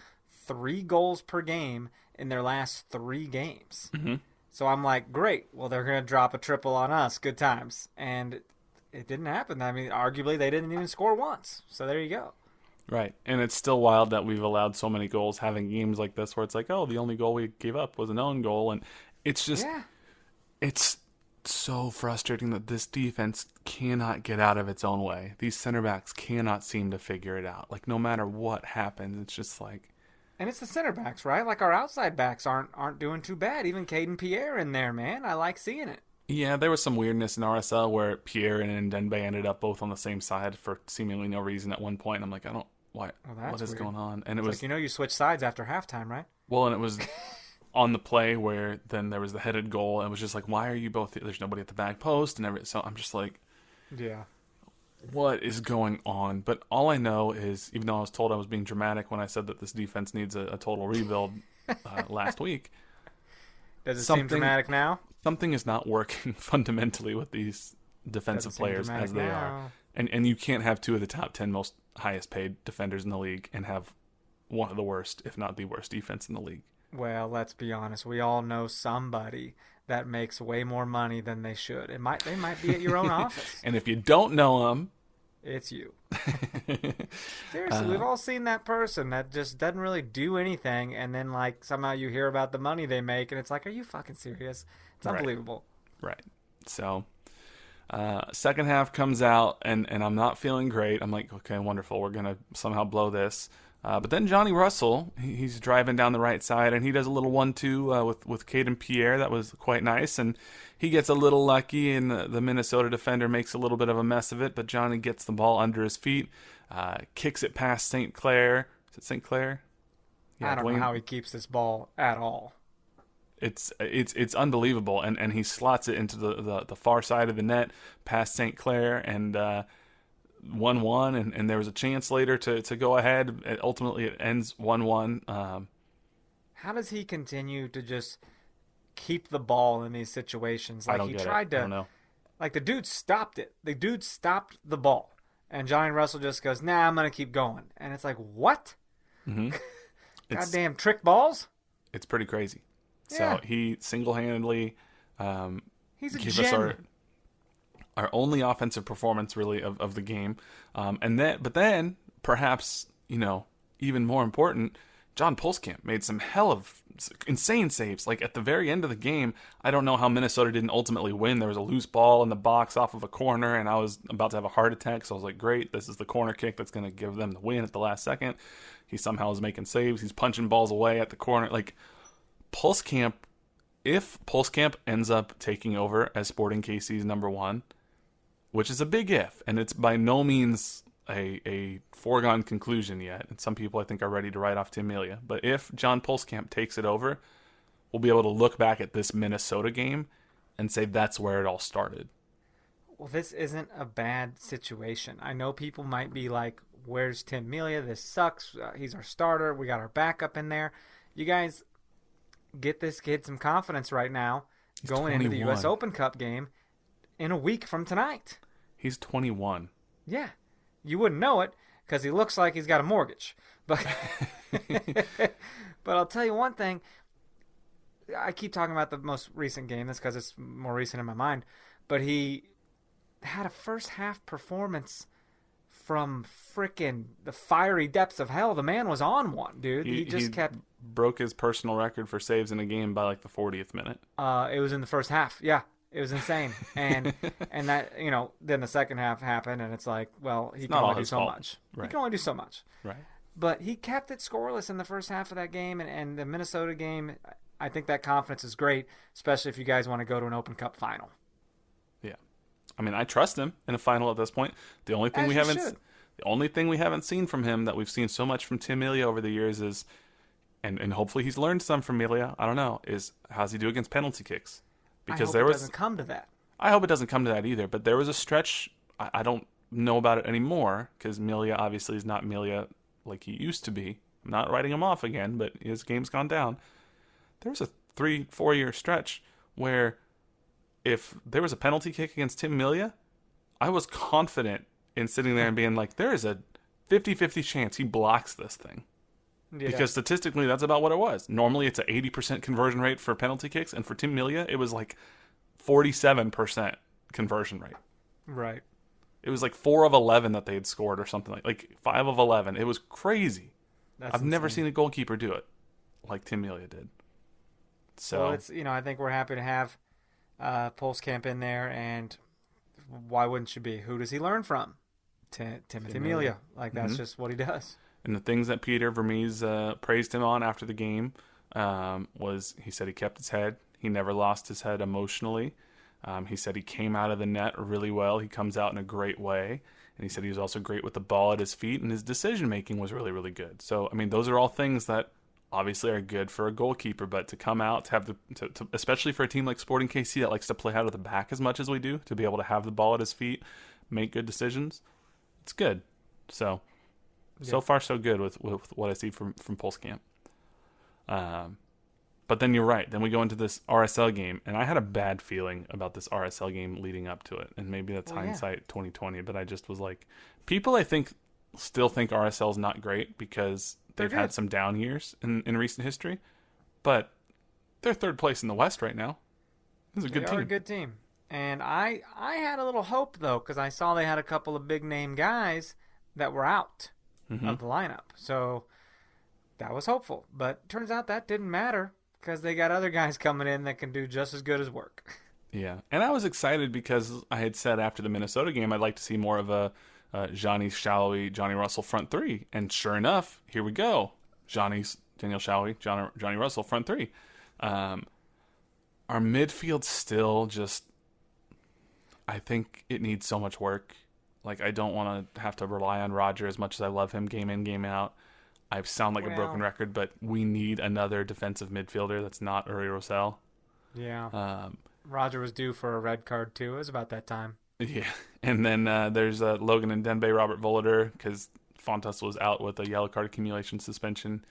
[SPEAKER 2] three goals per game in their last three games. Mm-hmm. So I'm like, great. Well, they're going to drop a triple on us. Good times. And it, it didn't happen. I mean, arguably, they didn't even score once. So there you go.
[SPEAKER 1] Right. And it's still wild that we've allowed so many goals having games like this where it's like, oh, the only goal we gave up was an own goal. And it's just,
[SPEAKER 2] Yeah.
[SPEAKER 1] it's so frustrating that this defense cannot get out of its own way. These center backs cannot seem to figure it out. Like, no matter what happens, it's just like,
[SPEAKER 2] And it's the center backs, right? Like our outside backs aren't aren't doing too bad. Even Kayden Pierre in there, man. I like seeing it.
[SPEAKER 1] yeah, there was some weirdness in RSL where Pierre and Ndenbe ended up both on the same side for seemingly no reason at one point. I'm like, I don't, why,
[SPEAKER 2] Well, that's
[SPEAKER 1] what is
[SPEAKER 2] weird.
[SPEAKER 1] going on? And it
[SPEAKER 2] It's
[SPEAKER 1] was
[SPEAKER 2] like you know you switch sides after halftime, right?
[SPEAKER 1] Well, and it was on the play where then there was the headed goal. And it was just like, why are you both? There's nobody at the back post and everything. So I'm just like,
[SPEAKER 2] Yeah.
[SPEAKER 1] what is going on? But all I know is, even though I was told I was being dramatic when I said that this defense needs a, a total rebuild uh, last week,
[SPEAKER 2] Does it seem dramatic now?
[SPEAKER 1] Something is not working fundamentally with these defensive players as they are. And and you can't have two of the top ten most highest paid defenders in the league and have one of the worst, if not the worst, defense in the league.
[SPEAKER 2] Well, let's be honest. We all know somebody that makes way more money than they should. It might they might be at your own office.
[SPEAKER 1] And if you don't know them,
[SPEAKER 2] It's you. Seriously,
[SPEAKER 1] Uh,
[SPEAKER 2] we've all seen that person that just doesn't really do anything, and then like somehow you hear about the money they make, and it's like, are you fucking serious? It's
[SPEAKER 1] Right.
[SPEAKER 2] unbelievable.
[SPEAKER 1] Right. So, uh, second half comes out, and, and I'm not feeling great. I'm like, okay, wonderful. We're going to somehow blow this. Uh, but then Johnny Russell, he's driving down the right side, and he does a little one-two uh, with with Kayden Pierre. That was quite nice, and he gets a little lucky, and the, the Minnesota defender makes a little bit of a mess of it. But Johnny gets the ball under his feet, uh, kicks it past St. Clair. Is it St. Clair?
[SPEAKER 2] I don't
[SPEAKER 1] Dayne-
[SPEAKER 2] know how he keeps this ball at all.
[SPEAKER 1] It's it's it's unbelievable and and he slots it into the the, the far side of the net past St. Clair and uh one one and, and there was a chance later to, to go ahead. It, ultimately it ends one one. Um
[SPEAKER 2] How does he continue to just keep the ball in these situations? Like he tried
[SPEAKER 1] it. I
[SPEAKER 2] to
[SPEAKER 1] don't know.
[SPEAKER 2] like the dude stopped it. The dude stopped the ball. And Johnny Russell just goes, Nah, I'm gonna keep going. And it's like, What?
[SPEAKER 1] It's
[SPEAKER 2] Goddamn trick balls?
[SPEAKER 1] it's pretty crazy.
[SPEAKER 2] Yeah.
[SPEAKER 1] So he single handedly um
[SPEAKER 2] He's a
[SPEAKER 1] gave
[SPEAKER 2] gem.
[SPEAKER 1] us our our only offensive performance really of, of the game. Um, and then but then perhaps, you know, even more important, John Pulskamp made some hell of insane saves. Like at the very end of the game, I don't know how Minnesota didn't ultimately win. There was a loose ball in the box off of a corner, and I was about to have a heart attack. So I was like, "Great, this is the corner kick that's going to give them the win at the last second. He somehow is making saves. He's punching balls away at the corner. Like Pulskamp if Pulskamp ends up taking over as Sporting KC's number one, which is a big if, and it's by no means a, a foregone conclusion yet, and some people I think are ready to write off Tim Melia, but if John Pulskamp takes it over, we'll be able to look back at this Minnesota game and say that's where it all started.
[SPEAKER 2] Well, this isn't a bad situation. I know people might be like, "Where's Tim Melia? This sucks. Uh, he's our starter. We got our backup in there." You guys get this kid some confidence right now, going into the U.S. Open Cup game in a week from tonight.
[SPEAKER 1] He's 21.
[SPEAKER 2] Yeah, you wouldn't know it because he looks like he's got a mortgage. But but I'll tell you one thing. I keep talking about the most recent game. That's because it's more recent in my mind. But he had a first half performance from frickin' the fiery depths of hell. The man was on one, dude. He, just kept.
[SPEAKER 1] Broke his personal record for saves in a game by like the 40th minute.
[SPEAKER 2] Uh, it was in the first half. Yeah, it was insane. And and that you know then the second half happened, and it's like, well, he can only do so
[SPEAKER 1] fault.
[SPEAKER 2] much.
[SPEAKER 1] Right.
[SPEAKER 2] He can only do so much.
[SPEAKER 1] Right.
[SPEAKER 2] But he kept it scoreless in the first half of that game, and, and the Minnesota game. I think that confidence is great, especially if you guys want to go to an Open Cup final.
[SPEAKER 1] Yeah. I mean, I trust him in a final at this point. The only thing
[SPEAKER 2] As
[SPEAKER 1] we haven't
[SPEAKER 2] should.
[SPEAKER 1] the only thing we haven't seen from him that we've seen so much from Tim Melia over the years is and and hopefully he's learned some from Melia, I don't know, is how's he do against penalty kicks?
[SPEAKER 2] I
[SPEAKER 1] Because
[SPEAKER 2] hope
[SPEAKER 1] there
[SPEAKER 2] it
[SPEAKER 1] was
[SPEAKER 2] doesn't come to that.
[SPEAKER 1] I hope it doesn't come to that either, but there was a stretch I, I don't know about it anymore because Melia obviously is not Melia like he used to be. I'm not writing him off again, but his game's gone down. There was a three, four year stretch where if there was a penalty kick against Tim Melia, I was confident in sitting there and being like, there is a 50 50 chance he blocks this thing.
[SPEAKER 2] Yeah.
[SPEAKER 1] Because statistically, that's about what it was. Normally, it's an 80% conversion rate for penalty kicks, and for Tim Melia, it was like 47% conversion rate.
[SPEAKER 2] right,
[SPEAKER 1] It was like four of 11 that they had scored, or something like like five of 11. It was crazy.
[SPEAKER 2] That's
[SPEAKER 1] I've never seen a goalkeeper do it like Tim Melia did. So
[SPEAKER 2] Well, it's you know I think we're happy to have uh, Pulskamp in there, and why wouldn't you be? Who does he learn from? Ti- Timothy
[SPEAKER 1] Melia.
[SPEAKER 2] Melia. Like that's
[SPEAKER 1] Mhm.
[SPEAKER 2] just what he does.
[SPEAKER 1] And the things that Peter Vermes uh, praised him on after the game um, was he said he kept his head. He never lost his head emotionally. Um, he said he came out of the net really well. He comes out in a great way. And he said he was also great with the ball at his feet, and his decision making was really, really good. So, I mean, those are all things that obviously are good for a goalkeeper. But to come out, to have the, to, to, especially for a team like Sporting KC that likes to play out of the back as much as we do, to be able to have the ball at his feet, make good decisions, it's good. So, so far so good with, with what I see from from Pulskamp. Um, But then you're right. Then we go into this RSL game, and I had a bad feeling about this RSL game leading up to it. And maybe that's
[SPEAKER 2] Well, yeah.
[SPEAKER 1] hindsight 2020, but I just was like, people I think still think RSL is not great because they've had some down years in, in recent history. But they're third place in the West right now. This is a good team.
[SPEAKER 2] a good team. And I I had a little hope though because I saw they had a couple of big name guys that were out
[SPEAKER 1] Mm-hmm.
[SPEAKER 2] of the lineup, so that was hopeful. But turns out that didn't matter because they got other guys coming in that can do just as good as work.
[SPEAKER 1] Yeah, and I was excited because I had said after the Minnesota game I'd like to see more of a uh, Johnny Salloi, Johnny Russell front three, and sure enough, here we go. Johnny's Daniel Salloi, Johnny, Johnny Russell front three. Um, our midfield still just, I think it needs so much work. Like I don't want to have to rely on Roger as much as I love him game in game out. I sound like a broken record, but we need another defensive midfielder that's not Uri Rosell.
[SPEAKER 2] Yeah,
[SPEAKER 1] Um,
[SPEAKER 2] Roger was due for a red card too. It was about that time.
[SPEAKER 1] Yeah, and then uh, there's uh, Logan Ndenbe, Robert Voloder, because Fontàs was out with a yellow card accumulation suspension.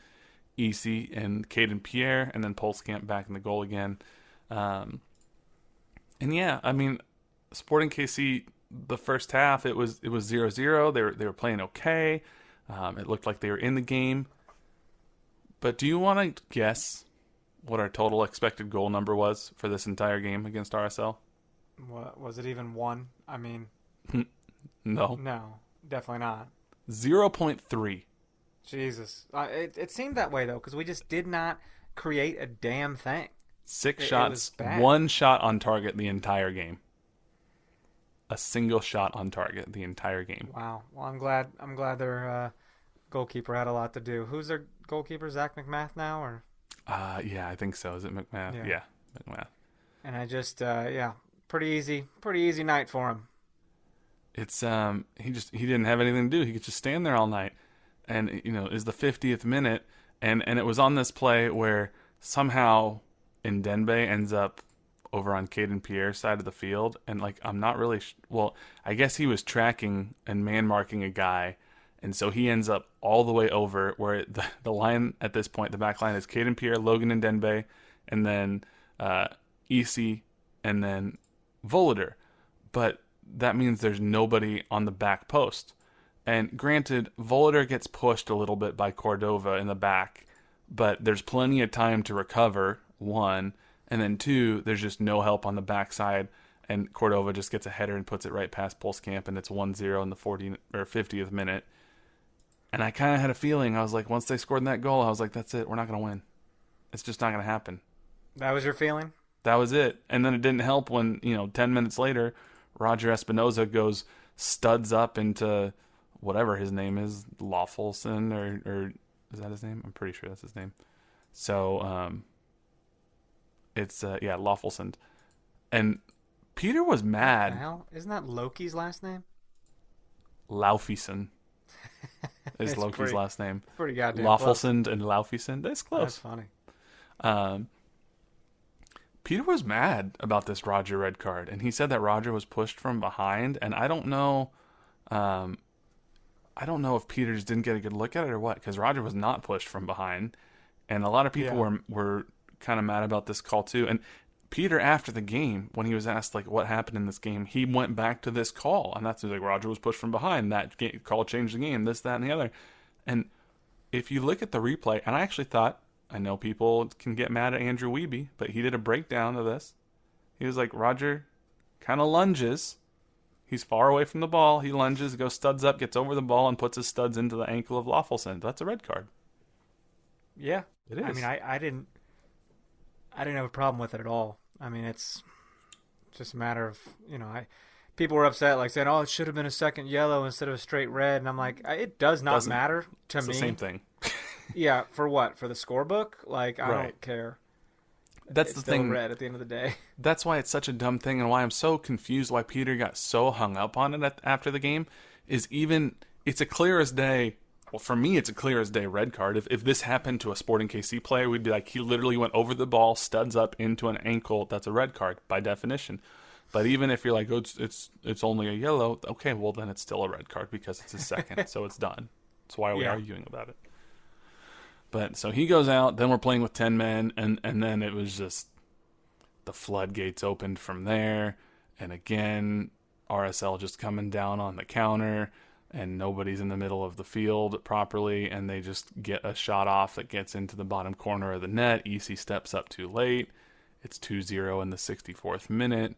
[SPEAKER 1] EC and Kayden Pierre, and then Pulskamp back in the goal again. Um, and yeah, I mean, Sporting KC, the first half it was it was 0-0. They were they were playing okay. Um, it looked like they were in the game. But do you want to guess what our total expected goal number was for this entire game against RSL?
[SPEAKER 2] What was it even one? I mean,
[SPEAKER 1] No,
[SPEAKER 2] no, definitely not.
[SPEAKER 1] zero point three.
[SPEAKER 2] Jesus, uh, it it seemed that way though because we just did not create a damn thing.
[SPEAKER 1] Six
[SPEAKER 2] It- it
[SPEAKER 1] shots,
[SPEAKER 2] bad.
[SPEAKER 1] one shot on target the entire game. A single shot on target the entire game.
[SPEAKER 2] Wow. Well, I'm glad. I'm glad their uh, goalkeeper had a lot to do. Who's their goalkeeper? Zach McMath now, or?
[SPEAKER 1] Uh, yeah, I think so. Is it McMath?
[SPEAKER 2] Yeah.
[SPEAKER 1] Yeah, McMath.
[SPEAKER 2] And I just, uh, yeah, pretty easy, pretty easy night for him.
[SPEAKER 1] It's um, he just he didn't have anything to do. He could just stand there all night, and you know, is the fiftieth minute, and and it was on this play where somehow Ndenbe ends up over on Kayden Pierre's side of the field, and like I'm not really sh- well. I guess he was tracking and man marking a guy, and so he ends up all the way over where the the line at this point, the back line is Kayden Pierre, Logan Ndenbe, and then uh, EC, and then Voloder, but that means there's nobody on the back post. And granted, Voloder gets pushed a little bit by Cordova in the back, but there's plenty of time to recover, one. And then two, there's just no help on the backside, and Cordova just gets a header and puts it right past Pulskamp, and it's 1 0 in the 40 or 50th minute. And I kind of had a feeling, I was like, once they scored that goal, I was like, that's it, we're not going to win. It's just not going to happen
[SPEAKER 2] That was your feeling?
[SPEAKER 1] that was it. And then it didn't help when, you know, 10 minutes later, Roger Espinoza goes studs up into whatever his name is, Lawfulson, or, or is that his name? I'm pretty sure that's his name. So, um, it's, uh, yeah, Lawfulson. And Peter was mad.
[SPEAKER 2] hell? Isn't that Loki's last name?
[SPEAKER 1] Laufeyson is Loki's
[SPEAKER 2] pretty-
[SPEAKER 1] last name.
[SPEAKER 2] Pretty goddamn.
[SPEAKER 1] Lawfulson and Laufeyson. That's close.
[SPEAKER 2] That's funny.
[SPEAKER 1] Um, Peter was mad about this Roger red card, and he said that Roger was pushed from behind. And I don't know, um, I don't know if Peter just didn't get a good look at it or what, because Roger was not pushed from behind, and a lot of people
[SPEAKER 2] Yeah.
[SPEAKER 1] were were kind of mad about this call too. And Peter, after the game, when he was asked like what happened in this game, he went back to this call, and that's he like Roger was pushed from behind. That ga- call changed the game. This, that, and the other. And if you look at the replay, and I actually thought, I know people can get mad at Andrew Wiebe, but he did a breakdown of this. He was like, Roger kind of lunges. He's far away from the ball. He lunges, goes studs up, gets over the ball, and puts his studs into the ankle of Lawfulson. That's a red card.
[SPEAKER 2] Yeah.
[SPEAKER 1] It is.
[SPEAKER 2] I mean, I, I didn't, I didn't have a problem with it at all. I mean, it's just a matter of you know, I people were upset like saying, oh, it should have been a second yellow instead of a straight red, and I'm like, it does not
[SPEAKER 1] Doesn't-
[SPEAKER 2] matter to
[SPEAKER 1] it's
[SPEAKER 2] me.
[SPEAKER 1] the same thing.
[SPEAKER 2] Yeah, for what? For the scorebook? Like, I
[SPEAKER 1] Right.
[SPEAKER 2] don't care.
[SPEAKER 1] That's
[SPEAKER 2] it's
[SPEAKER 1] the thing.
[SPEAKER 2] red at the end of the day.
[SPEAKER 1] That's why it's such a dumb thing, and why I'm so confused why Peter got so hung up on it at, after the game. Is even it's a clear as day. Well, for me, it's a clear as day red card. If if this happened to a Sporting KC player, we'd be like, he literally went over the ball, studs up into an ankle. That's a red card by definition. But even if you're like, oh, it's it's it's only a yellow, okay, well then it's still a red card because it's a second, so it's done. That's why we're
[SPEAKER 2] Yeah.
[SPEAKER 1] arguing about it. But so he goes out. Then we're playing with ten men, and and then it was just the floodgates opened from there. And again, RSL just coming down on the counter, and nobody's in the middle of the field properly, and they just get a shot off that gets into the bottom corner of the net. EC steps up too late. It's 2-0 in the 64th minute.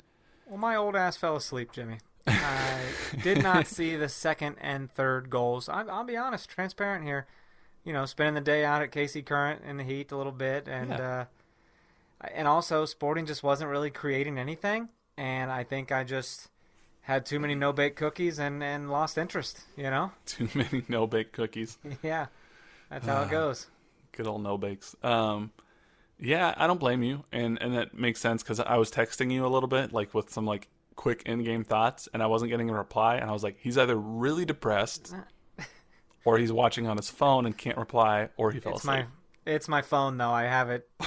[SPEAKER 2] Well, my old ass fell asleep, Jimmy. I did not see the second and third goals. I, I'll be honest, transparent here. You know, spending the day out at KC Current in the heat a little bit, and
[SPEAKER 1] Yeah.
[SPEAKER 2] uh, and also Sporting just wasn't really creating anything, and I think I just had too many no bake cookies and and lost interest. You know,
[SPEAKER 1] Too many no bake cookies.
[SPEAKER 2] yeah, that's how it goes.
[SPEAKER 1] Good old no bakes. Um, yeah, I don't blame you, and and that makes sense because I was texting you a little bit, like with some like quick in-game thoughts, and I wasn't getting a reply, and I was like, he's either really depressed, or he's watching on his phone and can't reply, or he fell
[SPEAKER 2] It's
[SPEAKER 1] asleep.
[SPEAKER 2] my it's my phone though. I have it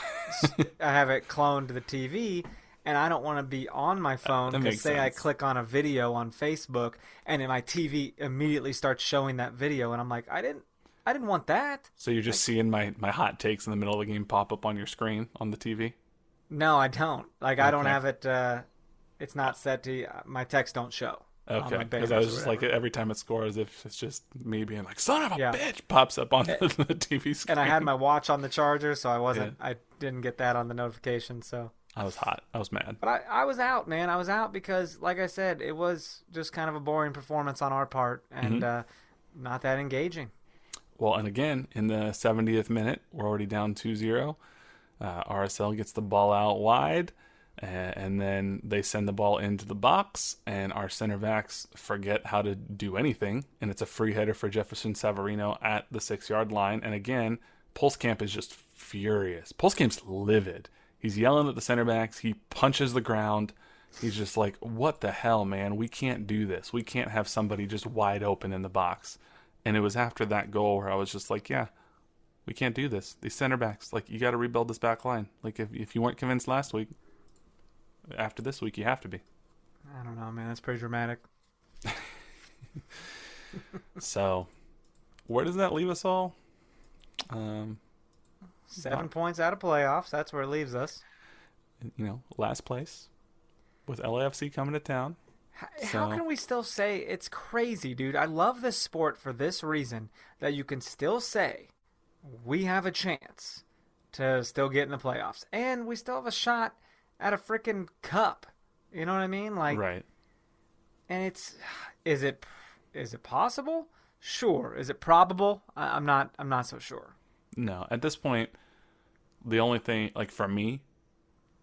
[SPEAKER 2] I have it cloned to the TV and I don't want to be on my phone because say I click on a video on Facebook and then my TV immediately starts showing that video and I'm like I didn't I didn't want that.
[SPEAKER 1] So you're just seeing my my hot takes in the middle of the game pop up on your screen on the TV.
[SPEAKER 2] No, I don't. Like I don't have it uh it's not set to my text don't show.
[SPEAKER 1] Okay, because I was just like every time it scores, if it's just me being like "son of a
[SPEAKER 2] Yeah.
[SPEAKER 1] bitch" pops up on the, the TV screen.
[SPEAKER 2] and I had my watch on the charger so I wasn't I didn't get that on the notification so
[SPEAKER 1] I was hot. I was mad.
[SPEAKER 2] But I, I was out, man. I was out because, like I said, it was just kind of a boring performance on our part and uh, not that engaging.
[SPEAKER 1] Well, and again, in the 70th minute, we're already down 2 0. Uh, RSL gets the ball out wide, a- and then they send the ball into the box, and our center backs forget how to do anything. And it's a free header for Jefferson Savarino at the six yard line. And again, Pulskamp is just furious. Pulskamp's livid. He's yelling at the center backs. He punches the ground. He's just like, what the hell, man? We can't do this. We can't have somebody just wide open in the box. And it was after that goal where I was just like, yeah, we can't do this. These center backs, like, you got to rebuild this back line. Like, if, if you weren't convinced last week, after this week, you have to be.
[SPEAKER 2] I don't know, man. That's pretty dramatic.
[SPEAKER 1] So, where does that leave us all? Um,
[SPEAKER 2] Seven
[SPEAKER 1] Not-
[SPEAKER 2] points out of playoffs. That's where it leaves us.
[SPEAKER 1] you know, last place with LAFC coming to town.
[SPEAKER 2] How
[SPEAKER 1] So-
[SPEAKER 2] can we still say it's crazy, dude? I love this sport for this reason that you can still say we have a chance to still get in the playoffs, and we still have a shot at a freaking cup. You know what I mean? Like,
[SPEAKER 1] right.
[SPEAKER 2] and it's is it is it possible? Sure. Is it probable? I, I'm not. I'm not so sure.
[SPEAKER 1] No, at this point, the only thing, like for me,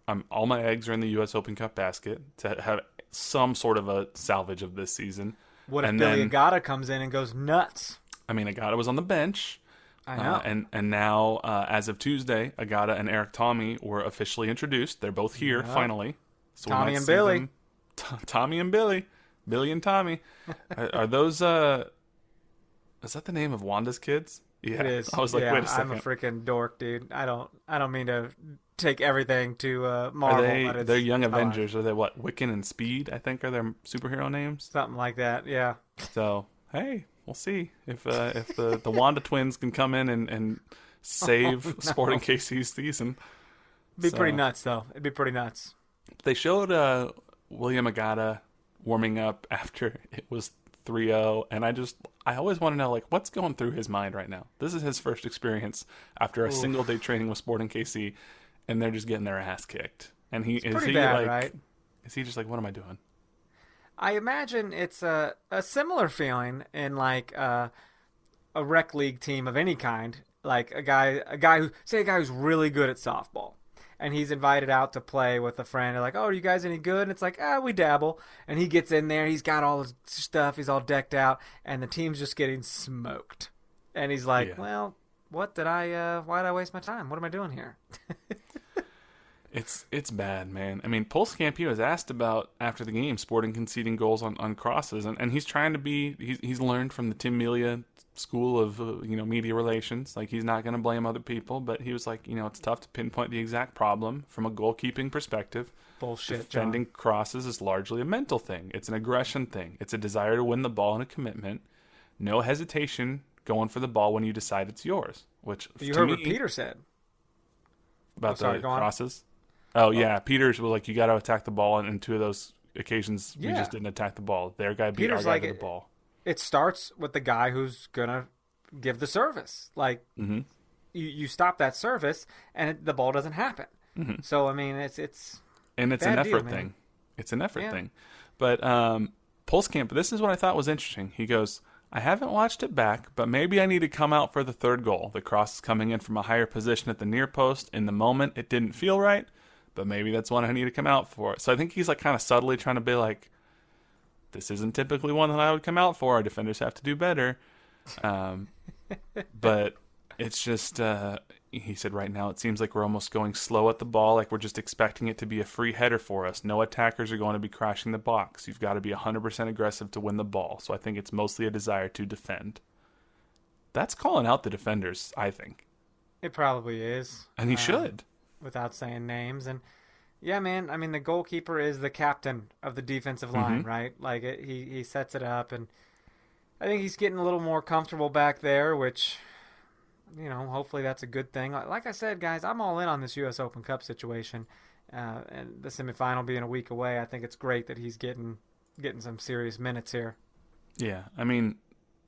[SPEAKER 1] I'm all my eggs are in the U.S. Open Cup basket to have some sort of a salvage of this season.
[SPEAKER 2] What if
[SPEAKER 1] And
[SPEAKER 2] Billy
[SPEAKER 1] then-
[SPEAKER 2] Agada comes in and goes nuts?
[SPEAKER 1] I mean, Agada was on the bench.
[SPEAKER 2] I know.
[SPEAKER 1] Uh, and and now, uh, as of Tuesday, Agada and Erik Thommy were officially introduced. They're both here
[SPEAKER 2] Yeah.
[SPEAKER 1] finally. So
[SPEAKER 2] Tommy and Billy.
[SPEAKER 1] them- T- Tommy and Billy, Billy and Tommy. are, are those? Uh, is that the name of Wanda's kids? Yeah.
[SPEAKER 2] It is.
[SPEAKER 1] I was like,
[SPEAKER 2] yeah,
[SPEAKER 1] wait a
[SPEAKER 2] I'm a freaking dork, dude. I don't. I don't mean to take everything to uh,
[SPEAKER 1] Are
[SPEAKER 2] Marvel.
[SPEAKER 1] they?
[SPEAKER 2] but it's
[SPEAKER 1] They're Young Avengers. Are they what? Wiccan and Speed, I think, are their superhero names.
[SPEAKER 2] something like that. Yeah.
[SPEAKER 1] So hey, we'll see if uh, if the the Wanda twins can come in and and save
[SPEAKER 2] Oh, no.
[SPEAKER 1] Sporting KC's season.
[SPEAKER 2] It'd be pretty nuts, though. It'd be pretty nuts.
[SPEAKER 1] They showed uh, William Agada warming up after it was 3-0 and I just I always want to know like what's going through his mind right now. This is his first experience after a
[SPEAKER 2] Oof.
[SPEAKER 1] single day training with Sporting KC and they're just getting their ass kicked. And he is he
[SPEAKER 2] bad,
[SPEAKER 1] like
[SPEAKER 2] right?
[SPEAKER 1] is he just like what am I doing?
[SPEAKER 2] I imagine it's a a similar feeling in like uh, a rec league team of any kind. Like a guy, a guy who say a guy who's really good at softball, and he's invited out to play with a friend. They're like, "Oh, are you guys any good?" And it's like, "Ah, we dabble." And he gets in there, he's got all his stuff, he's all decked out, and the team's just getting smoked. And he's like,
[SPEAKER 1] Yeah.
[SPEAKER 2] "Well, what did I? Uh, why did I waste my time? What am I doing here?"
[SPEAKER 1] It's it's bad, man. I mean, Pulskamp, he was asked about after the game, Sporting conceding goals on, on crosses, and, and he's trying to be. He's he's learned from the Tim Melia school of uh, you know media relations. Like he's not going to blame other people, but he was like, you know, it's tough to pinpoint the exact problem from a goalkeeping perspective.
[SPEAKER 2] Bullshit, John.
[SPEAKER 1] Defending crosses is largely a mental thing. It's an aggression thing. It's a desire to win the ball and a commitment. No hesitation going for the ball when you decide it's yours. Which
[SPEAKER 2] You heard
[SPEAKER 1] me,
[SPEAKER 2] what Peter said.
[SPEAKER 1] about
[SPEAKER 2] Oh, sorry,
[SPEAKER 1] the crosses. Oh, yeah, Peters was like, you got to attack the ball, and in two of those occasions, we just didn't attack the ball. Their guy beat
[SPEAKER 2] Peter's
[SPEAKER 1] our guy
[SPEAKER 2] like
[SPEAKER 1] to the ball.
[SPEAKER 2] It starts with the guy who's gonna give the service. Like
[SPEAKER 1] hmm
[SPEAKER 2] you, you stop that service, and it, the ball doesn't happen.
[SPEAKER 1] Mhm.
[SPEAKER 2] So I mean, it's it's
[SPEAKER 1] and it's an
[SPEAKER 2] Bad deal,
[SPEAKER 1] effort thing. It's an effort
[SPEAKER 2] Yeah.
[SPEAKER 1] thing. But um, Pulskamp, this is what I thought was interesting. He goes, I haven't watched it back, but maybe I need to come out for the third goal. The cross is coming in from a higher position at the near post. In the moment, it didn't feel right, but maybe that's one I need to come out for. So I think he's like kind of subtly trying to be like, this isn't typically one that I would come out for. Our defenders have to do better. Um, but it's just uh, he said right now it seems like we're almost going slow at the ball like we're just expecting it to be a free header for us. No attackers are going to be crashing the box. You've got to be 100% aggressive to win the ball. So i think it's mostly a desire to defend. That's calling out the defenders i think.
[SPEAKER 2] It probably is.
[SPEAKER 1] and he
[SPEAKER 2] Um,
[SPEAKER 1] should.
[SPEAKER 2] without saying names. And yeah man. I mean the goalkeeper is the captain of the defensive line
[SPEAKER 1] Mhm.
[SPEAKER 2] right? Like it, he he sets it up and i think he's getting a little more comfortable back there which you know hopefully that's a good thing. Like, like i said guys i'm all in on this us open cup situation uh, and the semifinal being a week away i think it's great that he's getting getting some serious minutes here.
[SPEAKER 1] Yeah i mean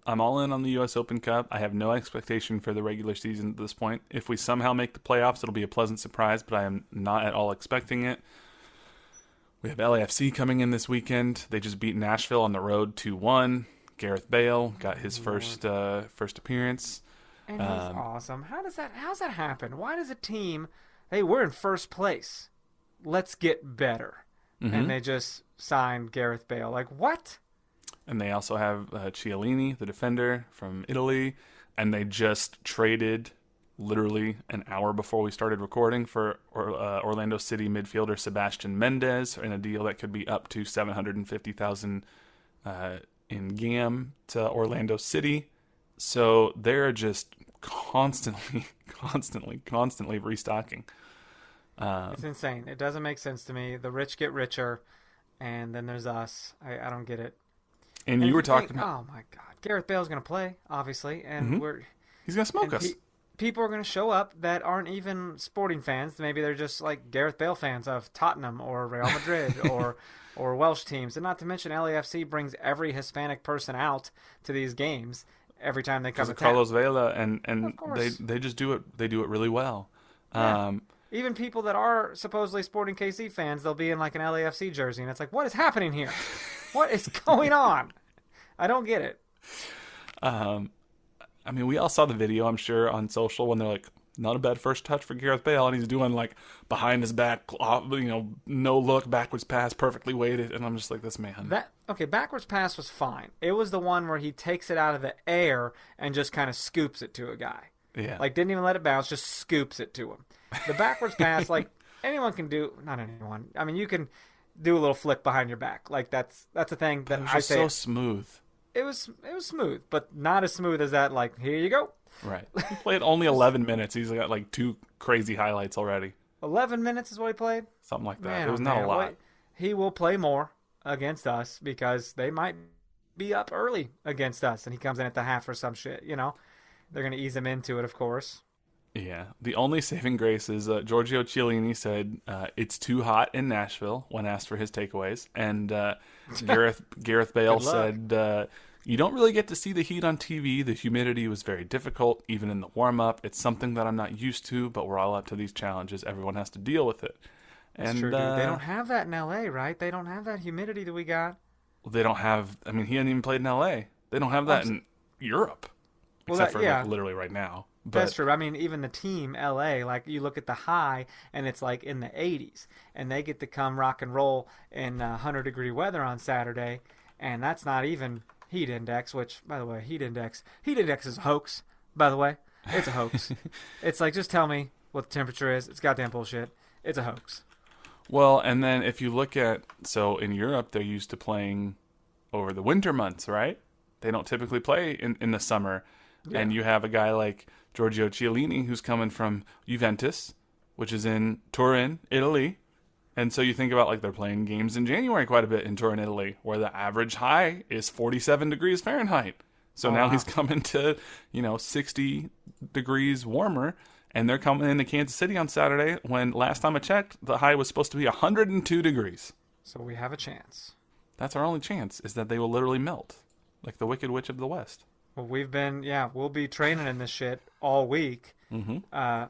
[SPEAKER 1] i'm all in on the us open cup i have no expectation for the regular season at this point if we somehow make the playoffs it'll be a pleasant surprise but i am not at all expecting it We have LAFC coming in this weekend. They just beat Nashville on the road 2-1. Gareth Bale got his first uh, first appearance.
[SPEAKER 2] And he's
[SPEAKER 1] Um,
[SPEAKER 2] awesome. How does that? How's that happen? Why does a team? Hey, we're in first place. Let's get better.
[SPEAKER 1] Mhm.
[SPEAKER 2] And they just signed Gareth Bale. Like what?
[SPEAKER 1] And they also have uh, Chiellini, the defender from Italy, and they just traded literally an hour before we started recording for or, uh, Orlando City midfielder Sebastian Mendez in a deal that could be up to seven hundred and fifty thousand uh, in GAM to Orlando City. So they're just constantly, constantly, constantly restocking. Uh,
[SPEAKER 2] It's insane. It doesn't make sense to me. The rich get richer, and then there's us. I, I don't get it.
[SPEAKER 1] And
[SPEAKER 2] And
[SPEAKER 1] you were
[SPEAKER 2] think-
[SPEAKER 1] talking about
[SPEAKER 2] oh my God, Gareth Bale's going to play, obviously, and
[SPEAKER 1] Mhm.
[SPEAKER 2] we're
[SPEAKER 1] he's gonna smoke us.
[SPEAKER 2] pe- people are going to show up that aren't even sporting fans. Maybe they're just like Gareth Bale fans of Tottenham or Real Madrid or or Welsh teams. And not to mention LAFC brings every Hispanic person out to these games every time they come
[SPEAKER 1] because
[SPEAKER 2] to.
[SPEAKER 1] Carlos Vela, and and they they just do it. They do it really well.
[SPEAKER 2] Yeah.
[SPEAKER 1] Um,
[SPEAKER 2] Even people that are supposedly Sporting KC fans, they'll be in like an LAFC jersey, and it's like, what is happening here? what is going on? I don't get it.
[SPEAKER 1] um, I mean, we all saw the video, I'm sure, on social when they're like, "Not a bad first touch for Gareth Bale," and he's doing like behind his back, you know, no look, backwards pass, perfectly weighted, and I'm just like, "This man."
[SPEAKER 2] That okay, backwards pass was fine. It was the one where he takes it out of the air and just kind of scoops it to a guy.
[SPEAKER 1] yeah,
[SPEAKER 2] Like didn't even let it bounce, just scoops it to him. The backwards pass, like anyone can do. Not anyone. I mean, you can do a little flick behind your back. Like that's that's a thing that
[SPEAKER 1] it was
[SPEAKER 2] I say.
[SPEAKER 1] so smooth.
[SPEAKER 2] It was it was smooth, but not as smooth as that. Like here you go.
[SPEAKER 1] Right. He played only 11 minutes. He's got like two crazy highlights already.
[SPEAKER 2] Eleven minutes is what he played.
[SPEAKER 1] Something like that.
[SPEAKER 2] Man,
[SPEAKER 1] it was
[SPEAKER 2] oh,
[SPEAKER 1] not
[SPEAKER 2] man.
[SPEAKER 1] a lot.
[SPEAKER 2] Well, he will play more against us because they might be up early against us, and he comes in at the half or some shit. You know, they're gonna ease him into it, of course.
[SPEAKER 1] Yeah. The only saving grace is uh, Giorgio Chiellini said uh, it's too hot in Nashville when asked for his takeaways, and uh, Gareth Gareth Bale said uh, you don't really get to see the heat on TV. The humidity was very difficult, even in the warm up. It's something that I'm not used to, but we're all up to these challenges. Everyone has to deal with it.
[SPEAKER 2] That's
[SPEAKER 1] and
[SPEAKER 2] true, dude.
[SPEAKER 1] uh,
[SPEAKER 2] They don't have that in L.A., right? They don't have that humidity that we got.
[SPEAKER 1] they don't have. I mean, he hasn't even played in L.A. They don't have that
[SPEAKER 2] I'm
[SPEAKER 1] in Europe,
[SPEAKER 2] Well,
[SPEAKER 1] except
[SPEAKER 2] that-
[SPEAKER 1] for
[SPEAKER 2] yeah.
[SPEAKER 1] like literally right now. But
[SPEAKER 2] That's true. I mean, even the team LA, like you look at the high, and it's like in the 80s, and they get to come rock and roll in uh, 100 degree weather on Saturday, and that's not even heat index. Which, by the way, heat index, heat index is a hoax. By the way, it's a hoax. it's like just tell me what the temperature is. It's goddamn bullshit. It's a hoax.
[SPEAKER 1] Well, and then if you look at so in Europe they're used to playing over the winter months, right? They don't typically play in, in the summer. And you have a guy like Giorgio Chiellini who's coming from Juventus, which is in Turin, Italy. And so you think about like they're playing games in January quite a bit in Turin, Italy, where the average high is 47 degrees Fahrenheit. So
[SPEAKER 2] Oh,
[SPEAKER 1] now
[SPEAKER 2] wow.
[SPEAKER 1] he's coming to, you know, 60 degrees warmer. And they're coming into Kansas City on Saturday when last time I checked, the high was supposed to be 102 degrees.
[SPEAKER 2] So we have a chance.
[SPEAKER 1] That's our only chance, is that they will literally melt. Like the Wicked Witch of the West.
[SPEAKER 2] Well, we've been, yeah, we'll be training in this shit all week.
[SPEAKER 1] Mm-hmm.
[SPEAKER 2] Uh,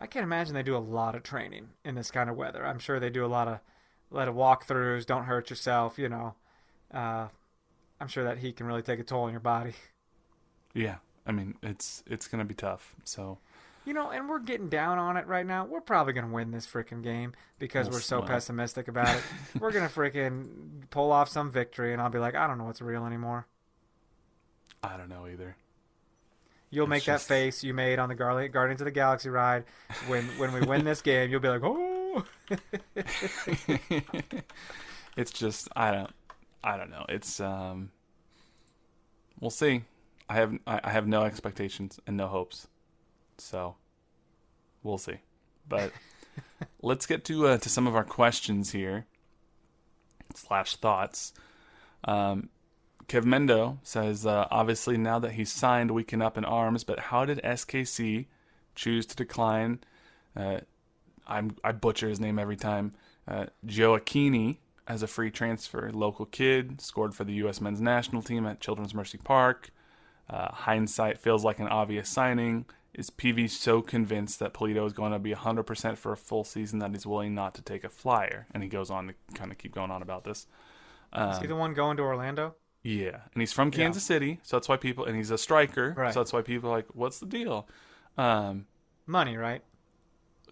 [SPEAKER 2] I can't imagine they do a lot of training in this kind of weather. I'm sure they do a lot of, lot of walkthroughs. Don't hurt yourself, you know. Uh, I'm sure that heat can really take a toll on your body.
[SPEAKER 1] Yeah. I mean, it's it's going to be tough. So,
[SPEAKER 2] You know, and we're getting down on it right now. We're probably going to win this freaking game because
[SPEAKER 1] Well,
[SPEAKER 2] we're so
[SPEAKER 1] well.
[SPEAKER 2] pessimistic about it. we're going to freaking pull off some victory, and I'll be like, I don't know what's real anymore.
[SPEAKER 1] I don't know either.
[SPEAKER 2] You'll
[SPEAKER 1] It's
[SPEAKER 2] make
[SPEAKER 1] just-
[SPEAKER 2] that face you made on the Gar- Guardians of the Galaxy ride when when we win this game. You'll be like, oh.
[SPEAKER 1] it's just I don't I don't know. It's um we'll see. I have I I have no expectations and no hopes. So we'll see. But let's get to uh, to some of our questions here slash thoughts. Um, Kev Mendo says, uh, obviously now that he's signed, we can up in arms. But how did SKC choose to decline? Uh, I'm I butcher his name every time. Uh, Joe Akini as a free transfer, local kid, scored for the U.S. men's national team at Children's Mercy Park. Uh, hindsight feels like an obvious signing. Is PV so convinced that Pulido is going to be 100% for a full season that he's willing not to take a flyer? And he goes on to kind of keep going on about this.
[SPEAKER 2] Is he the one going to Orlando?
[SPEAKER 1] Yeah, and he's from Kansas City, so that's why people, and he's a striker,
[SPEAKER 2] Right.
[SPEAKER 1] so that's why people are like, what's the deal? Um,
[SPEAKER 2] Money, right?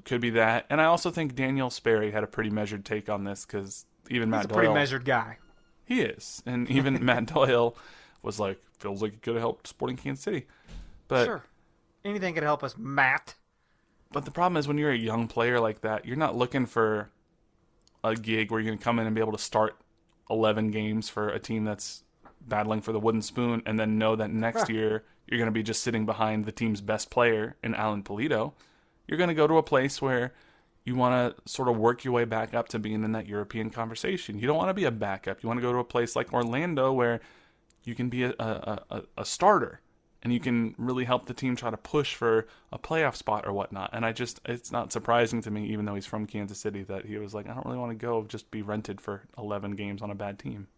[SPEAKER 1] could be that, and I also think Daniel Sperry had a pretty measured take on this because even Matt
[SPEAKER 2] He's a pretty
[SPEAKER 1] Doyle,
[SPEAKER 2] measured guy.
[SPEAKER 1] he is, and even Matt Doyle was like, feels like it could have helped Sporting Kansas City, but
[SPEAKER 2] sure. Anything could help us, Matt.
[SPEAKER 1] but the problem is when you're a young player like that, you're not looking for a gig where you're going to come in and be able to start 11 games for a team that's battling for the wooden spoon and then know that next year you're going to be just sitting behind the team's best player in Alan Pulido. You're going to go to a place where you want to sort of work your way back up to being in that European conversation. You don't want to be a backup. You want to go to a place like Orlando where you can be a, a, a, a starter and you can really help the team try to push for a playoff spot or whatnot. And I just, it's not surprising to me, even though he's from Kansas City, that he was like, I don't really want to go just be rented for 11 games on a bad team.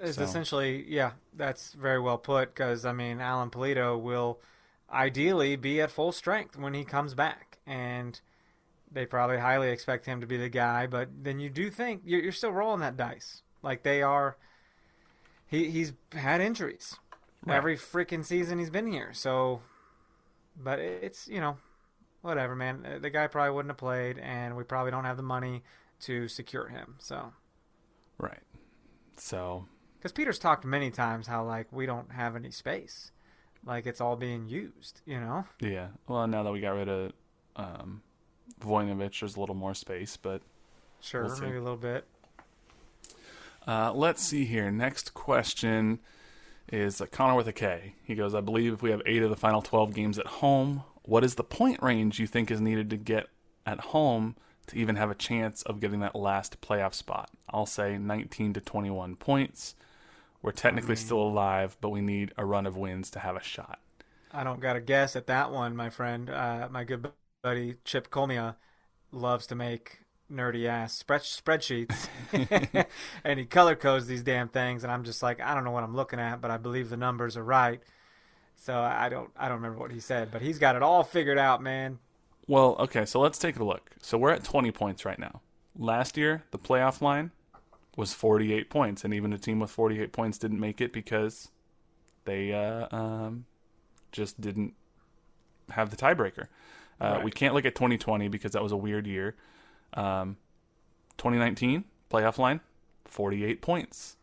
[SPEAKER 2] Is
[SPEAKER 1] So-
[SPEAKER 2] essentially, yeah, that's very well put. Because I mean, Alan Pulido will ideally be at full strength when he comes back, and they probably highly expect him to be the guy. But then you do think you're, you're still rolling that dice, like they are. He he's had injuries
[SPEAKER 1] Right.
[SPEAKER 2] every freaking season he's been here. So, but it's you know, whatever, man. Uh, The guy probably wouldn't have played, and we probably don't have the money to secure him. So.
[SPEAKER 1] Right. So,
[SPEAKER 2] Because Peter's talked many times how like we don't have any space, like it's all being used. You know.
[SPEAKER 1] yeah. Well, now that we got rid of um, Voinovich, there's a little more space, but
[SPEAKER 2] Sure,
[SPEAKER 1] We'll
[SPEAKER 2] maybe a little bit.
[SPEAKER 1] Uh, let's see here. Next question is uh, Connor with a K. He goes, I believe if we have eight of the final 12 games at home, what is the point range you think is needed to get at home to even have a chance of getting that last playoff spot? I'll say 19 to 21 points. We're technically still alive, but we need a run of wins to have a shot.
[SPEAKER 2] I don't got a guess at that one, my friend. Uh, my good buddy Chip Colmia loves to make nerdy ass spread spreadsheets, and he color codes these damn things, and I'm just like, I don't know what I'm looking at, but I believe the numbers are right. So I don't, I don't remember what he said, but he's got it all figured out, man.
[SPEAKER 1] Well, okay, so let's take a look. So we're at 20 points right now. Last year, the playoff line was 48 points, and even a team with 48 points didn't make it because they uh, um, just didn't have the tiebreaker. Uh,
[SPEAKER 2] Right.
[SPEAKER 1] We can't look at 2020 because that was a weird year. Um, 2019 playoff line, 48 points.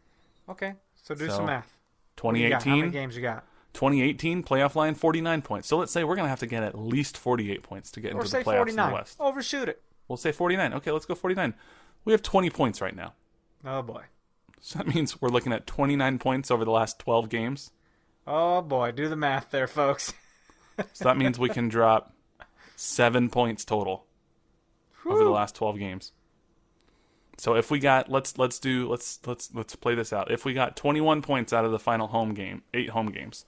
[SPEAKER 2] Okay, so do
[SPEAKER 1] So,
[SPEAKER 2] some math. What do you got? How many
[SPEAKER 1] 2018
[SPEAKER 2] games you got?
[SPEAKER 1] 2018 playoff line, 49 points. So let's say we're gonna have to get at least 48 points to get
[SPEAKER 2] Or
[SPEAKER 1] into the playoffs in
[SPEAKER 2] 49.
[SPEAKER 1] the West.
[SPEAKER 2] Overshoot it.
[SPEAKER 1] We'll say 49. Okay, let's go 49. We have 20 points right now.
[SPEAKER 2] Oh boy.
[SPEAKER 1] So that means we're looking at 29 points over the last 12 games.
[SPEAKER 2] Oh boy, do the math there, folks.
[SPEAKER 1] So that means we can drop seven points total over the last 12 games. So if we got let's let's do let's let's let's play this out. If we got 21 points out of the final home game, eight home games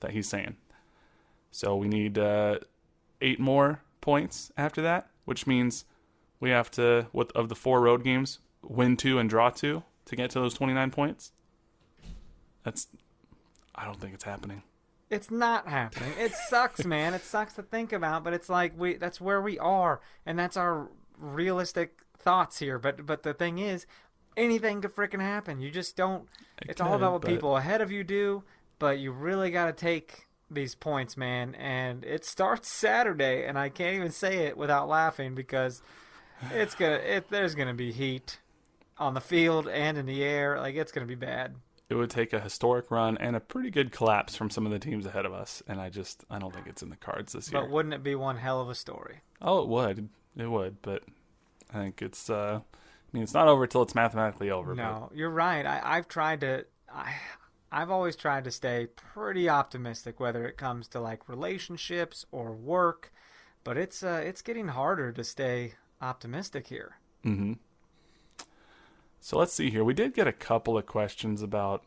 [SPEAKER 1] that he's saying. So we need uh, eight more points after that, which means we have to with of the four road games, win two and draw two to get to those 29 points. That's I don't think it's happening.
[SPEAKER 2] It's not happening. It sucks, man. It sucks to think about, but it's like we that's where we are and that's our realistic thoughts here. But but the thing is, anything could freaking happen. You just don't
[SPEAKER 1] It
[SPEAKER 2] it's all
[SPEAKER 1] could,
[SPEAKER 2] about what
[SPEAKER 1] but-
[SPEAKER 2] people ahead of you do, but you really got to take these points, man. And it starts Saturday and I can't even say it without laughing because it's going to it there's going to be heat on the field and in the air. Like it's going to be bad.
[SPEAKER 1] It would take a historic run and a pretty good collapse from some of the teams ahead of us, and I just I don't think it's in the cards this year.
[SPEAKER 2] But wouldn't it be one hell of a story?
[SPEAKER 1] Oh, it would. It would, but I think it's. Uh, I mean, it's not over till it's mathematically over.
[SPEAKER 2] No, you're right. I, I've tried to. I, I've always tried to stay pretty optimistic, whether it comes to like relationships or work. But it's uh, it's getting harder to stay optimistic here.
[SPEAKER 1] But, hmm So let's see here. We did get a couple of questions about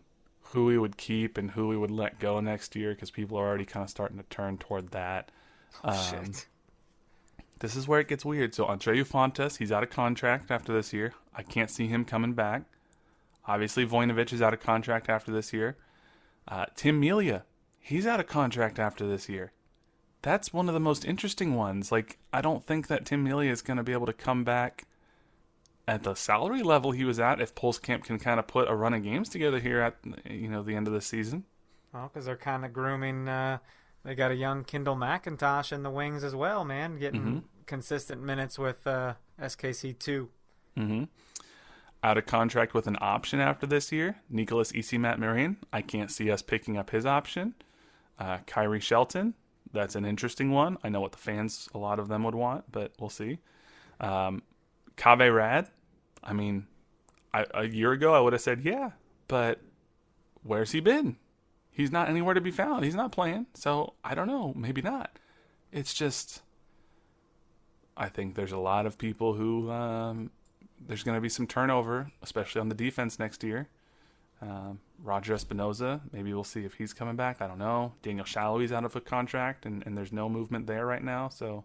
[SPEAKER 1] who we would keep and who we would let go next year because people are already kind of starting to turn toward that. Um,
[SPEAKER 2] Shit.
[SPEAKER 1] This is where it gets weird. So Andreu Fontàs, he's out of contract after this year. I can't see him coming back. Obviously, Voinovich is out of contract after this year. Uh, Tim Melia, he's out of contract after this year. That's one of the most interesting ones. Like, I don't think that Tim Melia is going to be able to come back at the salary level he was at if Pulskamp can kind of put a run of games together here at you know the end of the season.
[SPEAKER 2] Well, because they're kind of grooming. Uh, they got a young Kendall McIntosh in the wings as well, man, getting
[SPEAKER 1] Mm-hmm.
[SPEAKER 2] consistent minutes with uh, SKC two.
[SPEAKER 1] Mm-hmm. Out of contract with an option after this year, Nicolas Isimat-Mirin. I can't see us picking up his option. Uh, Khiry Shelton. That's an interesting one. I know what the fans, a lot of them would want, but we'll see. Um, Kaveh Rad. I mean, I, a year ago I would have said yeah, but where's he been? He's not anywhere to be found. He's not playing. So I don't know. Maybe not. It's just. I think there's a lot of people who um, there's going to be some turnover, especially on the defense next year. Um, Roger Espinoza, maybe we'll see if he's coming back. I don't know. Daniel Salloi's out of a contract, and, and there's no movement there right now. So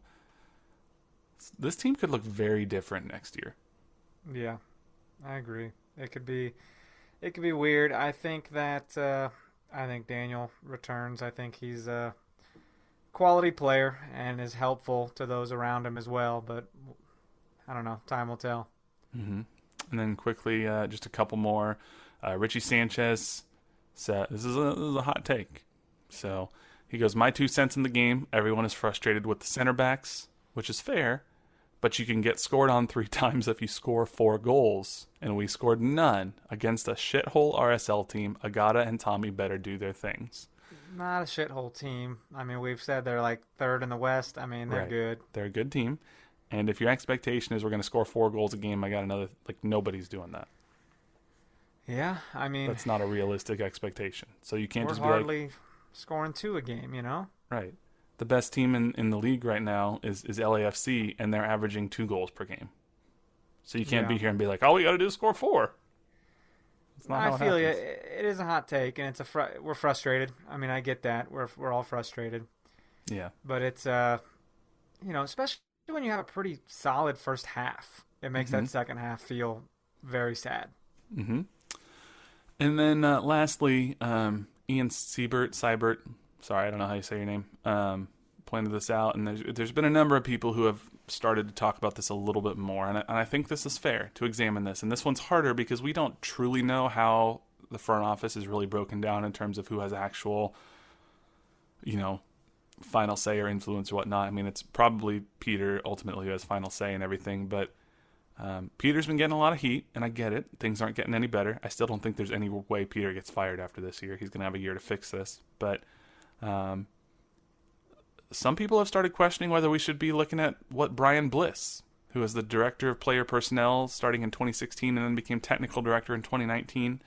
[SPEAKER 1] this team could look very different next year.
[SPEAKER 2] Yeah, I agree. It could be, it could be weird. I think that uh, I think Daniel returns. I think he's a quality player and is helpful to those around him as well. But I don't know. Time will tell.
[SPEAKER 1] Mm-hmm. And then quickly, uh, just a couple more. Uh, Richie Sanchez said, "This is a this is a hot take." So he goes, "My two cents in the game. Everyone is frustrated with the center backs, which is fair, but you can get scored on three times if you score four goals, and we scored none against a shithole RSL team. Agada and Thommy better do their things.
[SPEAKER 2] Not a shithole team. I mean, we've said they're like third in the West. I mean, they're
[SPEAKER 1] Right.
[SPEAKER 2] good.
[SPEAKER 1] They're a good team." And if your expectation is we're going to score four goals a game, I got another like nobody's doing that.
[SPEAKER 2] Yeah, I mean,
[SPEAKER 1] That's not a realistic expectation. So you can't just be like,
[SPEAKER 2] scoring two a game. You know.
[SPEAKER 1] Right. The best team in, in the league right now is, is LAFC, and they're averaging two goals per game. So you can't
[SPEAKER 2] Yeah.
[SPEAKER 1] be here and be like, all we got to do is score four. It's not how
[SPEAKER 2] I
[SPEAKER 1] it
[SPEAKER 2] feel you. It is a hot take, and it's a fr- we're frustrated. I mean, I get that. We're we're all frustrated,
[SPEAKER 1] Yeah.
[SPEAKER 2] but it's uh, you know, especially when you have a pretty solid first half, it makes
[SPEAKER 1] Mm-hmm.
[SPEAKER 2] that second half feel very sad.
[SPEAKER 1] Mm-hmm. And then uh, lastly, um, Ian Siebert, Seibert, sorry, I don't know how you say your name, um, pointed this out, and there's there's been a number of people who have started to talk about this a little bit more, and I, and I think this is fair to examine this. And this one's harder because we don't truly know how the front office is really broken down in terms of who has actual, you know, final say or influence or whatnot. I mean, it's probably Peter ultimately who has final say and everything, but um, Peter's been getting a lot of heat, and I get it. Things aren't getting any better. I still don't think there's any way Peter gets fired after this year. He's going to have a year to fix this. But um, some people have started questioning whether we should be looking at what Brian Bliss, who was the director of player personnel starting in 2016 and then became technical director in 2019.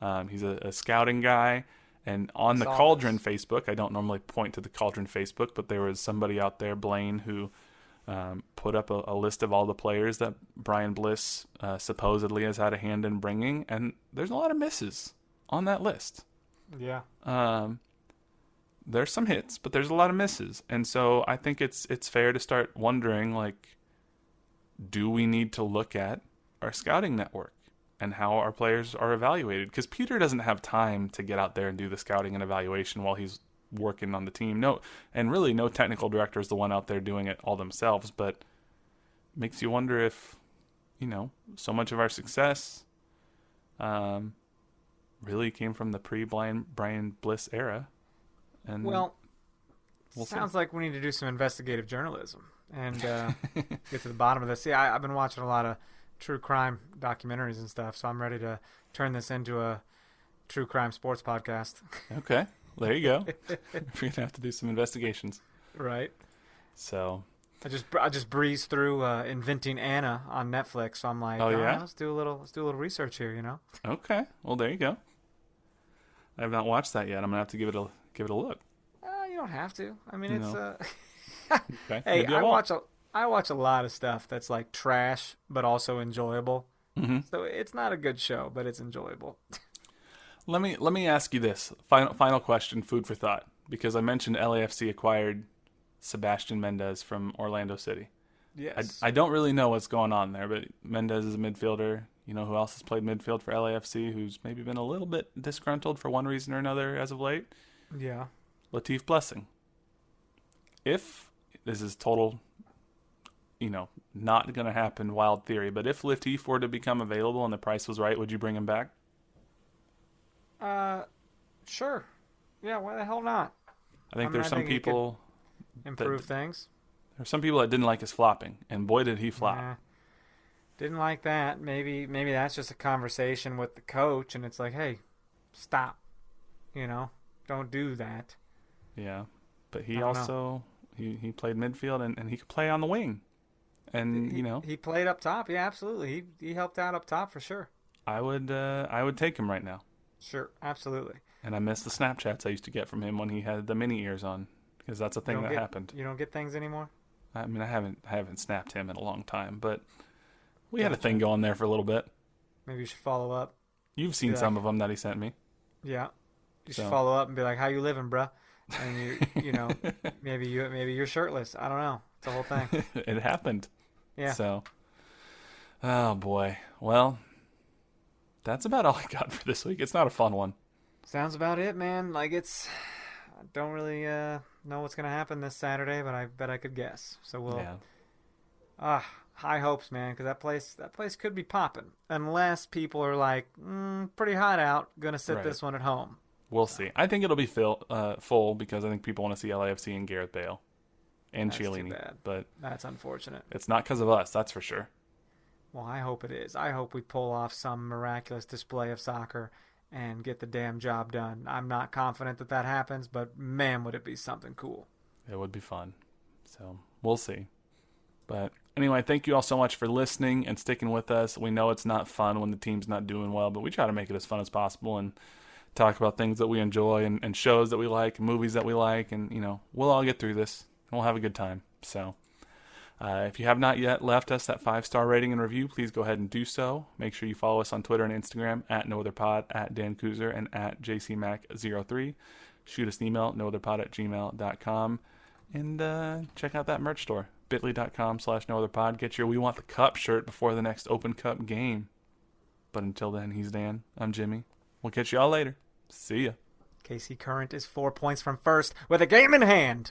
[SPEAKER 1] Um, he's a, a scouting guy. And on the Cauldron Facebook, I don't normally point to the Cauldron Facebook, but there was somebody out there, Blaine, who um, put up a, a, list of all the players that Brian Bliss uh, supposedly has had a hand in bringing, and there's a lot of misses on that list.
[SPEAKER 2] Yeah.
[SPEAKER 1] Um, there's some hits, but there's a lot of misses, and so I think it's it's fair to start wondering like, do we need to look at our scouting network and how our players are evaluated? Because Peter doesn't have time to get out there and do the scouting and evaluation while he's working on the team. No, and really, no technical director is the one out there doing it all themselves. But makes you wonder if, you know, so much of our success, um, really came from the pre-Brian Brian Bliss era. And
[SPEAKER 2] well, we'll sounds see. like we need to do some investigative journalism and uh, get to the bottom of this. See, I, I've been watching a lot of true crime documentaries and stuff, so I'm ready to turn this into a true crime sports podcast.
[SPEAKER 1] Okay. There you go. We're gonna have to do some investigations.
[SPEAKER 2] Right.
[SPEAKER 1] So
[SPEAKER 2] I just I just breezed through uh, inventing Anna on Netflix. So I'm like, oh, yeah, oh, let's do a little let's do a little research here, you know.
[SPEAKER 1] Okay. Well, there you go. I have not watched that yet. I'm gonna have to give it a give it a look.
[SPEAKER 2] Uh, you don't have to. I mean, it's uh. okay. hey, I, I watch a I watch a lot of stuff that's like trash, but also enjoyable. Mm-hmm. So it's not a good show, but it's enjoyable.
[SPEAKER 1] Let me let me ask you this final final question, food for thought, because I mentioned LAFC acquired Sebastian Mendez from Orlando City.
[SPEAKER 2] Yes.
[SPEAKER 1] I, I don't really know what's going on there, but Mendez is a midfielder. You know who else has played midfield for LAFC who's maybe been a little bit disgruntled for one reason or another as of late?
[SPEAKER 2] Yeah.
[SPEAKER 1] Latif Blessing. If this is total, you know, not going to happen, wild theory, but if Latif were to become available and the price was right, would you bring him back?
[SPEAKER 2] Uh, sure. Yeah, why the hell not?
[SPEAKER 1] I think I there's some people
[SPEAKER 2] improve that, things.
[SPEAKER 1] There's some people that didn't like his flopping, and boy did he flop.
[SPEAKER 2] Didn't like that. Maybe maybe that's just a conversation with the coach, and it's like, hey, stop. You know, don't do that.
[SPEAKER 1] Yeah, but he also he, he played midfield and, and he could play on the wing, and
[SPEAKER 2] he,
[SPEAKER 1] you know
[SPEAKER 2] he played up top. Yeah, absolutely. He he helped out up top for sure.
[SPEAKER 1] I would uh, I would take him right now.
[SPEAKER 2] Sure, absolutely.
[SPEAKER 1] And I miss the Snapchats I used to get from him when he had the mini ears on, because that's a thing that
[SPEAKER 2] get,
[SPEAKER 1] happened.
[SPEAKER 2] You don't get things anymore.
[SPEAKER 1] I mean, I haven't I haven't snapped him in a long time, but we had a thing going there for a little bit.
[SPEAKER 2] Maybe you should follow up.
[SPEAKER 1] You've seen some of them that he sent me.
[SPEAKER 2] Yeah, you should so. follow up and be like, "How you living, bruh?" And you, you know, maybe you maybe you're shirtless. I don't know. It's a whole thing.
[SPEAKER 1] it happened.
[SPEAKER 2] Yeah.
[SPEAKER 1] So, oh boy. Well, that's about all I got for this week. It's not a fun one.
[SPEAKER 2] Sounds about it, man. Like it's I don't really uh, know what's gonna happen this Saturday, but I bet I could guess. So we'll yeah. ah high hopes, man, because that place that place could be popping unless people are like mm, pretty hot out, gonna sit right. this one at home.
[SPEAKER 1] We'll see. I think it'll be fill, uh, full because I think people want to see LAFC and Gareth Bale and that's Chiellini. But
[SPEAKER 2] that's unfortunate.
[SPEAKER 1] It's not because of us, that's for sure.
[SPEAKER 2] Well, I hope it is. I hope we pull off some miraculous display of soccer and get the damn job done. I'm not confident that that happens, but man, would it be something cool.
[SPEAKER 1] It would be fun. So we'll see. But anyway, thank you all so much for listening and sticking with us. We know it's not fun when the team's not doing well, but we try to make it as fun as possible and talk about things that we enjoy and, and shows that we like, movies that we like, and you know, we'll all get through this and we'll have a good time. So uh, if you have not yet left us that five star rating and review, please go ahead and do so. Make sure you follow us on Twitter and Instagram at nootherpod, at Dan Kuzer, and at jcmac03. Shoot us an email, nootherpod at gmail.com. And uh, check out that merch store, bit.ly.com slash nootherpod. Get your We Want the Cup shirt before the next Open Cup game. But until then, he's Dan. I'm Jimmy. We'll catch you all later. See ya.
[SPEAKER 2] KC Current is four points from first with a game in hand.